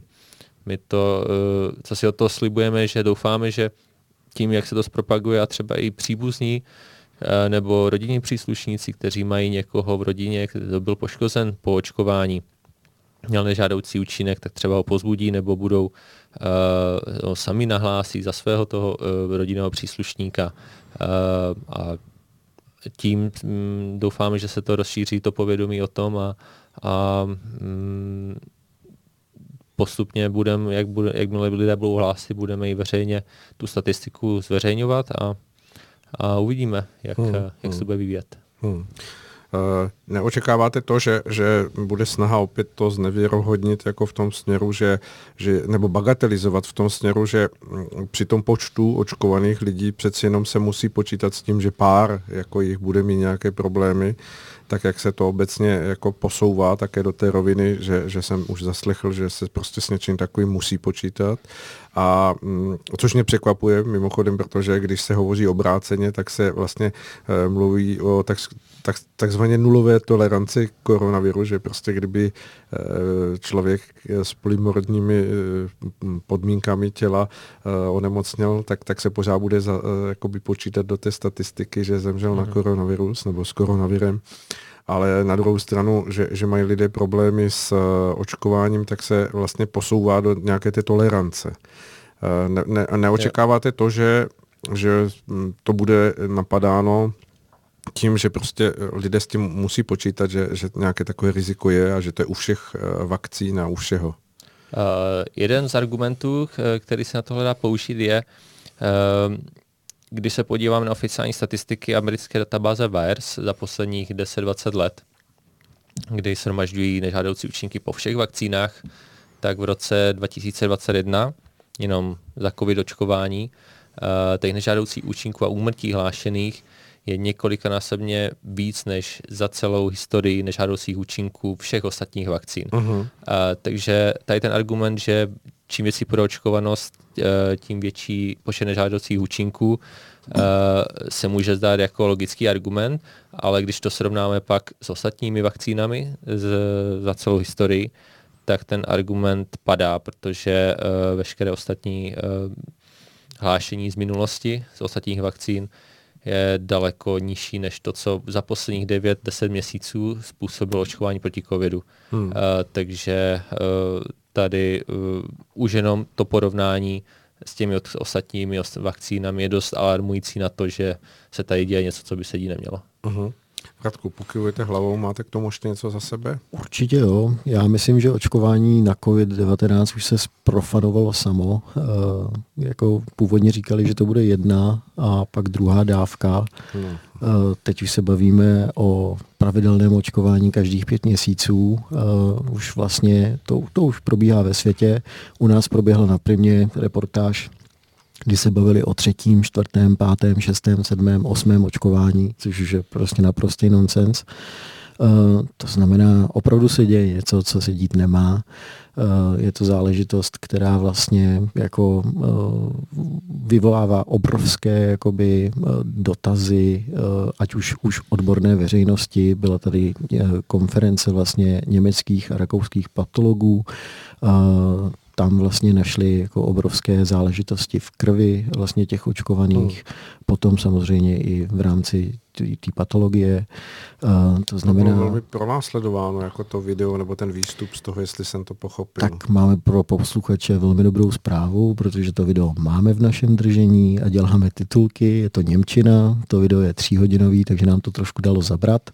my to, e, co si od toho slibujeme, že doufáme, že tím, jak se to zpropaguje a třeba i příbuzní e, nebo rodinní příslušníci, kteří mají někoho v rodině, kdo byl poškozen po očkování, měl nežádoucí účinek, tak třeba ho pozbudí nebo budou uh, sami nahlásí za svého toho uh, rodinného příslušníka. Uh, a tím um, doufáme, že se to rozšíří to povědomí o tom a, a um, postupně budeme, jak, bude, jakmile lidé budou hlásit, budeme i veřejně tu statistiku zveřejňovat a, a uvidíme, jak, hmm, jak hmm. se bude vyvíjet. Hmm. Eh, neočekáváte to, že, že bude snaha opět to znevěrohodnit jako v tom směru, že, že, nebo bagatelizovat v tom směru, že mm, při tom počtu očkovaných lidí přeci jenom se musí počítat s tím, že pár jako jich bude mít nějaké problémy, tak jak se to obecně jako posouvá také do té roviny, že, že jsem už zaslechl, že se prostě s něčím takovým musí počítat. A mm, což mě překvapuje mimochodem, protože když se hovoří obráceně, tak se vlastně e, mluví o tak, tak, takzvaně nulové toleranci koronaviru, že prostě kdyby e, člověk s polymorodními e, podmínkami těla onemocněl, tak, tak se pořád bude za, jakoby počítat do té statistiky, že zemřel mm. na mhm. koronavirus nebo s koronavirem ale na druhou stranu, že, že mají lidé problémy s očkováním, tak se vlastně posouvá do nějaké té tolerance. Ne, ne, neočekáváte to, že, že to bude napadáno tím, že prostě lidé s tím musí počítat, že, že nějaké takové riziko je a že to je u všech vakcín a u všeho. Uh, jeden z argumentů, který se na tohle dá použít, je, uh, když se podívám na oficiální statistiky americké databáze VAERS za posledních 10-20 let, kdy shromažďují nežádoucí účinky po všech vakcínách, tak v roce 2021 jenom za covid očkování uh, těch nežádoucích účinků a úmrtí hlášených je několikanásobně víc než za celou historii nežádoucích účinků všech ostatních vakcín. Uh-huh. Uh, takže tady ten argument, že čím větší proočkovanost, tím větší počet nežádoucích účinků se může zdát jako logický argument, ale když to srovnáme pak s ostatními vakcínami z, za celou historii, tak ten argument padá, protože uh, veškeré ostatní hlášení z minulosti, z ostatních vakcín, je daleko nižší než to, co za posledních 9-10 měsíců způsobilo očkování proti covidu. Hmm. Uh, takže uh, tady uh, už jenom to porovnání s těmi ostatními vakcínami je dost alarmující na to, že se tady děje něco, co by se dít nemělo. Uh-huh. Radku, pokyvujete hlavou, máte k tomu ještě něco za sebe? Určitě jo. Já myslím, že očkování na COVID-19 už se profanovalo samo. E, jako původně říkali, že to bude jedna a pak druhá dávka. Hmm. E, teď už se bavíme o pravidelném očkování každých pět měsíců. E, už vlastně to, to už probíhá ve světě. U nás proběhla na primě reportáž kdy se bavili o třetím, čtvrtém, pátém, šestém, sedmém, osmém očkování, což už je prostě naprostý nonsens. Uh, to znamená, opravdu se děje něco, co se dít nemá. Uh, je to záležitost, která vlastně jako uh, vyvolává obrovské jakoby, dotazy, ať už, už odborné veřejnosti. Byla tady konference vlastně německých a rakouských patologů, tam vlastně našli jako obrovské záležitosti v krvi vlastně těch očkovaných, hmm. potom samozřejmě i v rámci té patologie. Uh, to znamená... To bylo velmi pronásledováno jako to video nebo ten výstup z toho, jestli jsem to pochopil. Tak máme pro posluchače velmi dobrou zprávu, protože to video máme v našem držení a děláme titulky, je to Němčina, to video je tříhodinový, takže nám to trošku dalo zabrat,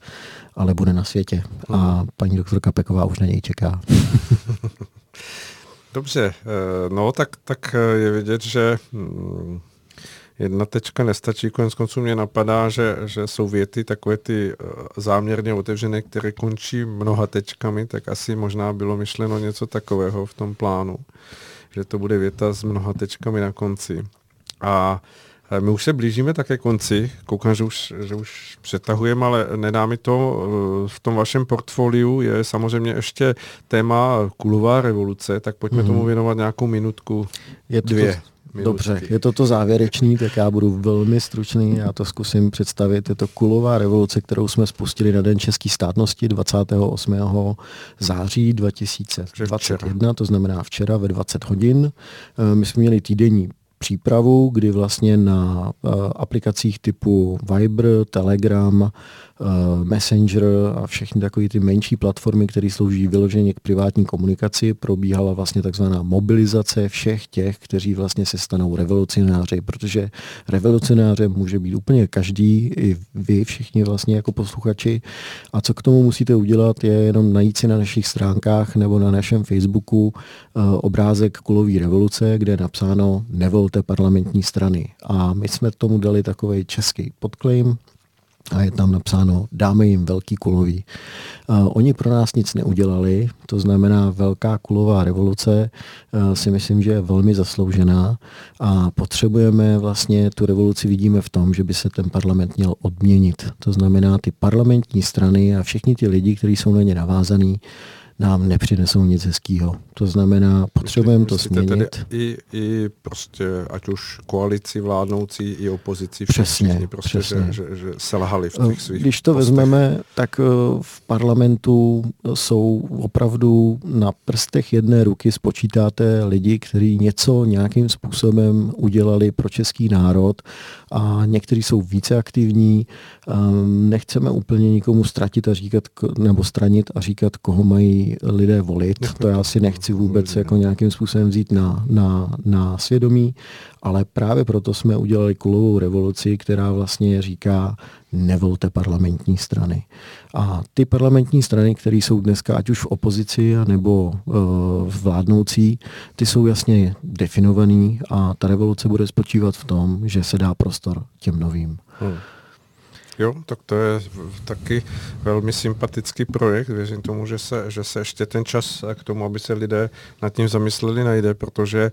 ale bude na světě. Hmm. A paní doktorka Peková už na něj čeká. Dobře, eh, no tak, tak eh, je vidět, že mm, jedna tečka nestačí. Konec konců mě napadá, že, že jsou věty takové ty eh, záměrně otevřené, které končí mnoha tečkami, tak asi možná bylo myšleno něco takového v tom plánu, že to bude věta s mnoha tečkami na konci. A my už se blížíme také konci, koukám, že už, že už přetahujeme, ale nedá mi to. Eh, v tom vašem portfoliu je samozřejmě ještě téma kulová revoluce, tak pojďme mm-hmm. tomu věnovat nějakou minutku, je to dvě. To... Minutky. Dobře, je to to závěrečný, tak já budu velmi stručný, já to zkusím představit. Je to kulová revoluce, kterou jsme spustili na Den české státnosti 28. září 2021, to znamená včera ve 20 hodin. Eh, my jsme měli týdenní přípravu, kdy vlastně na uh, aplikacích typu Viber, Telegram, uh, Messenger a všechny takové ty menší platformy, které slouží vyloženě k privátní komunikaci, probíhala vlastně takzvaná mobilizace všech těch, kteří vlastně se stanou revolucionáři, protože revolucionáře může být úplně každý, i vy všichni vlastně jako posluchači. A co k tomu musíte udělat, je jenom najít si na našich stránkách nebo na našem Facebooku uh, obrázek kulový revoluce, kde je napsáno nevolte parlamentní strany. A my jsme tomu dali takový český podklejm, a je tam napsáno, dáme jim velký kulový. Oni pro nás nic neudělali, to znamená velká kulová revoluce uh, si myslím, že je velmi zasloužená a potřebujeme vlastně, tu revoluci vidíme v tom, že by se ten parlament měl odměnit. To znamená ty parlamentní strany a všichni ty lidi, kteří jsou na ně navázaný, nám nepřinesou nic hezkého. To znamená, potřebujeme to změnit. Tedy i, I prostě, ať už koalici vládnoucí, i opozici, přesně, všichni prostě, přesně. Že, že, že selhali v těch svých Když to postech. vezmeme, tak eh, v parlamentu jsou opravdu na prstech jedné ruky spočítáte lidi, kteří něco nějakým způsobem udělali pro český národ a někteří jsou více aktivní. Ehm, nechceme úplně nikomu ztratit a říkat, nebo stranit a říkat, koho mají lidé volit. To já si nechci vůbec jako nějakým způsobem vzít na, na, na svědomí, ale právě proto jsme udělali kulovou revoluci, která vlastně říká, nevolte parlamentní strany. A ty parlamentní strany, které jsou dneska ať už v opozici nebo uh, vládnoucí, ty jsou jasně definovaný a ta revoluce bude spočívat v tom, že se dá prostor těm novým. Hmm. Jo, tak to je taky velmi sympatický projekt. Věřím tomu, že se, že se ještě ten čas k tomu, aby se lidé nad tím zamysleli, najde, protože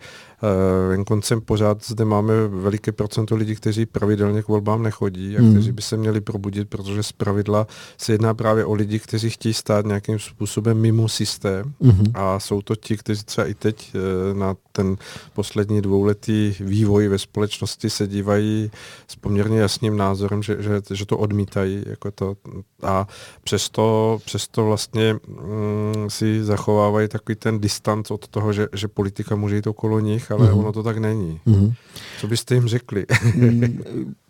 uh, koncem pořád zde máme veliké procento lidí, kteří pravidelně k volbám nechodí a mm. kteří by se měli probudit, protože z pravidla se jedná právě o lidi, kteří chtějí stát nějakým způsobem mimo systém mm. a jsou to ti, kteří třeba i teď uh, na ten poslední dvouletý vývoj ve společnosti se dívají s poměrně jasným názorem, že, že, že to odmítají. Jako to, a přesto, přesto vlastně mm, si zachovávají takový ten distanc od toho, že, že politika může jít okolo nich, ale mm. ono to tak není. Mm. Co byste jim řekli? Mm,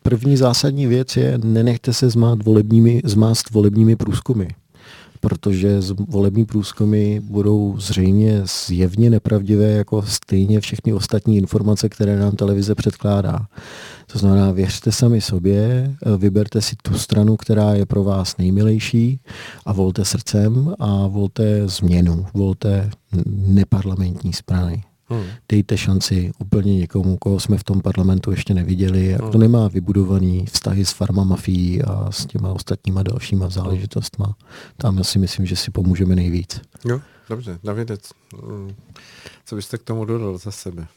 první zásadní věc je, nenechte se zmát volebními, zmást volebními průzkumy protože volební průzkumy budou zřejmě zjevně nepravdivé jako stejně všechny ostatní informace, které nám televize předkládá. To znamená, věřte sami sobě, vyberte si tu stranu, která je pro vás nejmilejší a volte srdcem a volte změnu, volte neparlamentní strany. Hmm. Dejte šanci úplně někomu, koho jsme v tom parlamentu ještě neviděli a kdo hmm. nemá vybudovaný vztahy s farma mafií a s těma ostatníma dalšíma záležitostma. Tam já si myslím, že si pomůžeme nejvíc. Jo, dobře. Davidec, hmm. co byste k tomu dodal za sebe?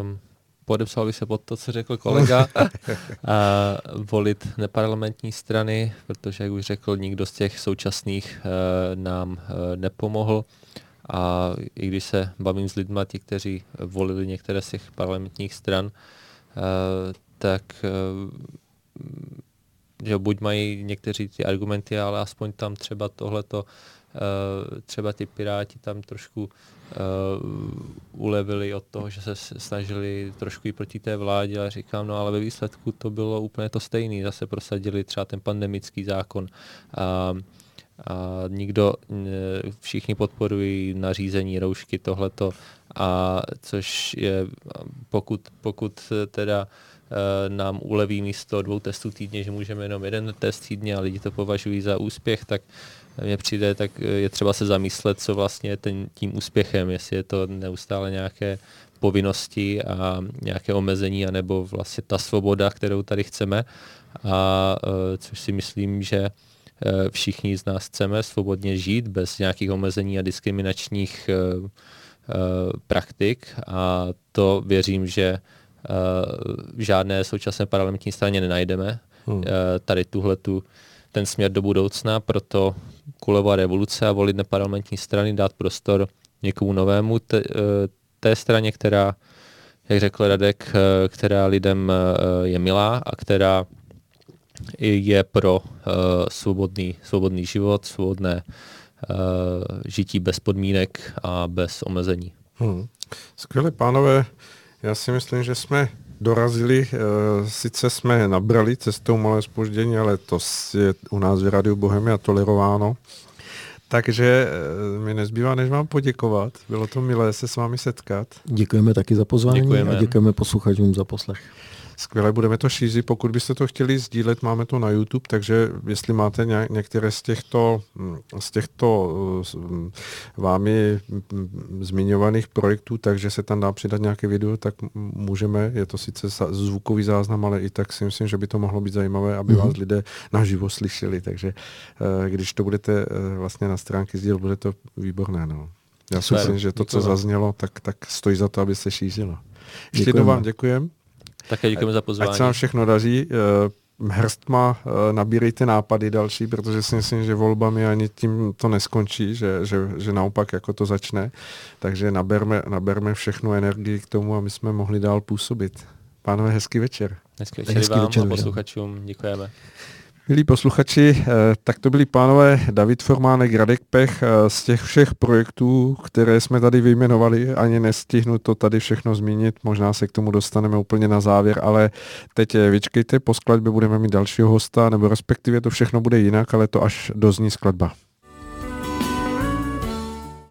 Um, podepsal bych se pod to, co řekl kolega, a volit neparlamentní strany, protože, jak už řekl, nikdo z těch současných uh, nám uh, nepomohl. A i když se bavím s lidmi, ti, kteří volili některé z těch parlamentních stran, uh, tak uh, že buď mají někteří ty argumenty, ale aspoň tam třeba tohleto, uh, třeba ty piráti tam trošku ulevili od toho, že se snažili trošku i proti té vládě, ale říkám, no ale ve výsledku to bylo úplně to stejné. Zase prosadili třeba ten pandemický zákon. Uh, a nikdo, všichni podporují nařízení roušky, tohleto, a což je, pokud, pokud teda e, nám uleví místo dvou testů týdně, že můžeme jenom jeden test týdně a lidi to považují za úspěch, tak mně přijde, tak je třeba se zamyslet, co vlastně je ten, tím úspěchem, jestli je to neustále nějaké povinnosti a nějaké omezení, anebo vlastně ta svoboda, kterou tady chceme. A e, což si myslím, že všichni z nás chceme svobodně žít bez nějakých omezení a diskriminačních eh, eh, praktik a to věřím, že v žádné současné parlamentní straně nenajdeme. Hmm. Tady tuhle tu, ten směr do budoucna, proto kulová revoluce a volit na parlamentní strany, dát prostor někomu novému, te, té straně, která, jak řekl Radek, která lidem je milá a která je pro uh, svobodný, svobodný život, svobodné uh, žití bez podmínek a bez omezení. Hmm. Skvěle, pánové. Já si myslím, že jsme dorazili, uh, sice jsme nabrali cestou malé spoždění, ale to je u nás v Radiu Bohemia tolerováno. Takže mi nezbývá, než vám poděkovat. Bylo to milé se s vámi setkat. Děkujeme taky za pozvání děkujeme. a děkujeme posluchačům za poslech. Skvěle, budeme to šířit. Pokud byste to chtěli sdílet, máme to na YouTube, takže jestli máte ně, některé z těchto, z těchto vámi zmiňovaných projektů, takže se tam dá přidat nějaké video, tak můžeme. Je to sice zvukový záznam, ale i tak si myslím, že by to mohlo být zajímavé, aby mm-hmm. vás lidé naživo slyšeli. Takže eh, když to budete eh, vlastně na stránky sdílet, bude to výborné. No. Já si myslím, že to, co zaznělo, tak, tak stojí za to, aby se šířilo. Ještě jednou vám děkujem. Také děkujeme za pozvání. Ať se vám všechno daří. Eh, hrstma eh, nabírejte nápady další, protože si myslím, že volbami ani tím to neskončí, že, že, že naopak jako to začne. Takže naberme, naberme všechnu energii k tomu, aby jsme mohli dál působit. Pánové, hezký večer. Hezký večer hezký vám večer, a posluchačům. Děkujeme. Milí posluchači, eh, tak to byli pánové David Formánek, Radek Pech. Eh, z těch všech projektů, které jsme tady vyjmenovali, ani nestihnu to tady všechno zmínit, možná se k tomu dostaneme úplně na závěr, ale teď eh, vyčkejte, po skladbě budeme mít dalšího hosta, nebo respektive to všechno bude jinak, ale to až dozní skladba.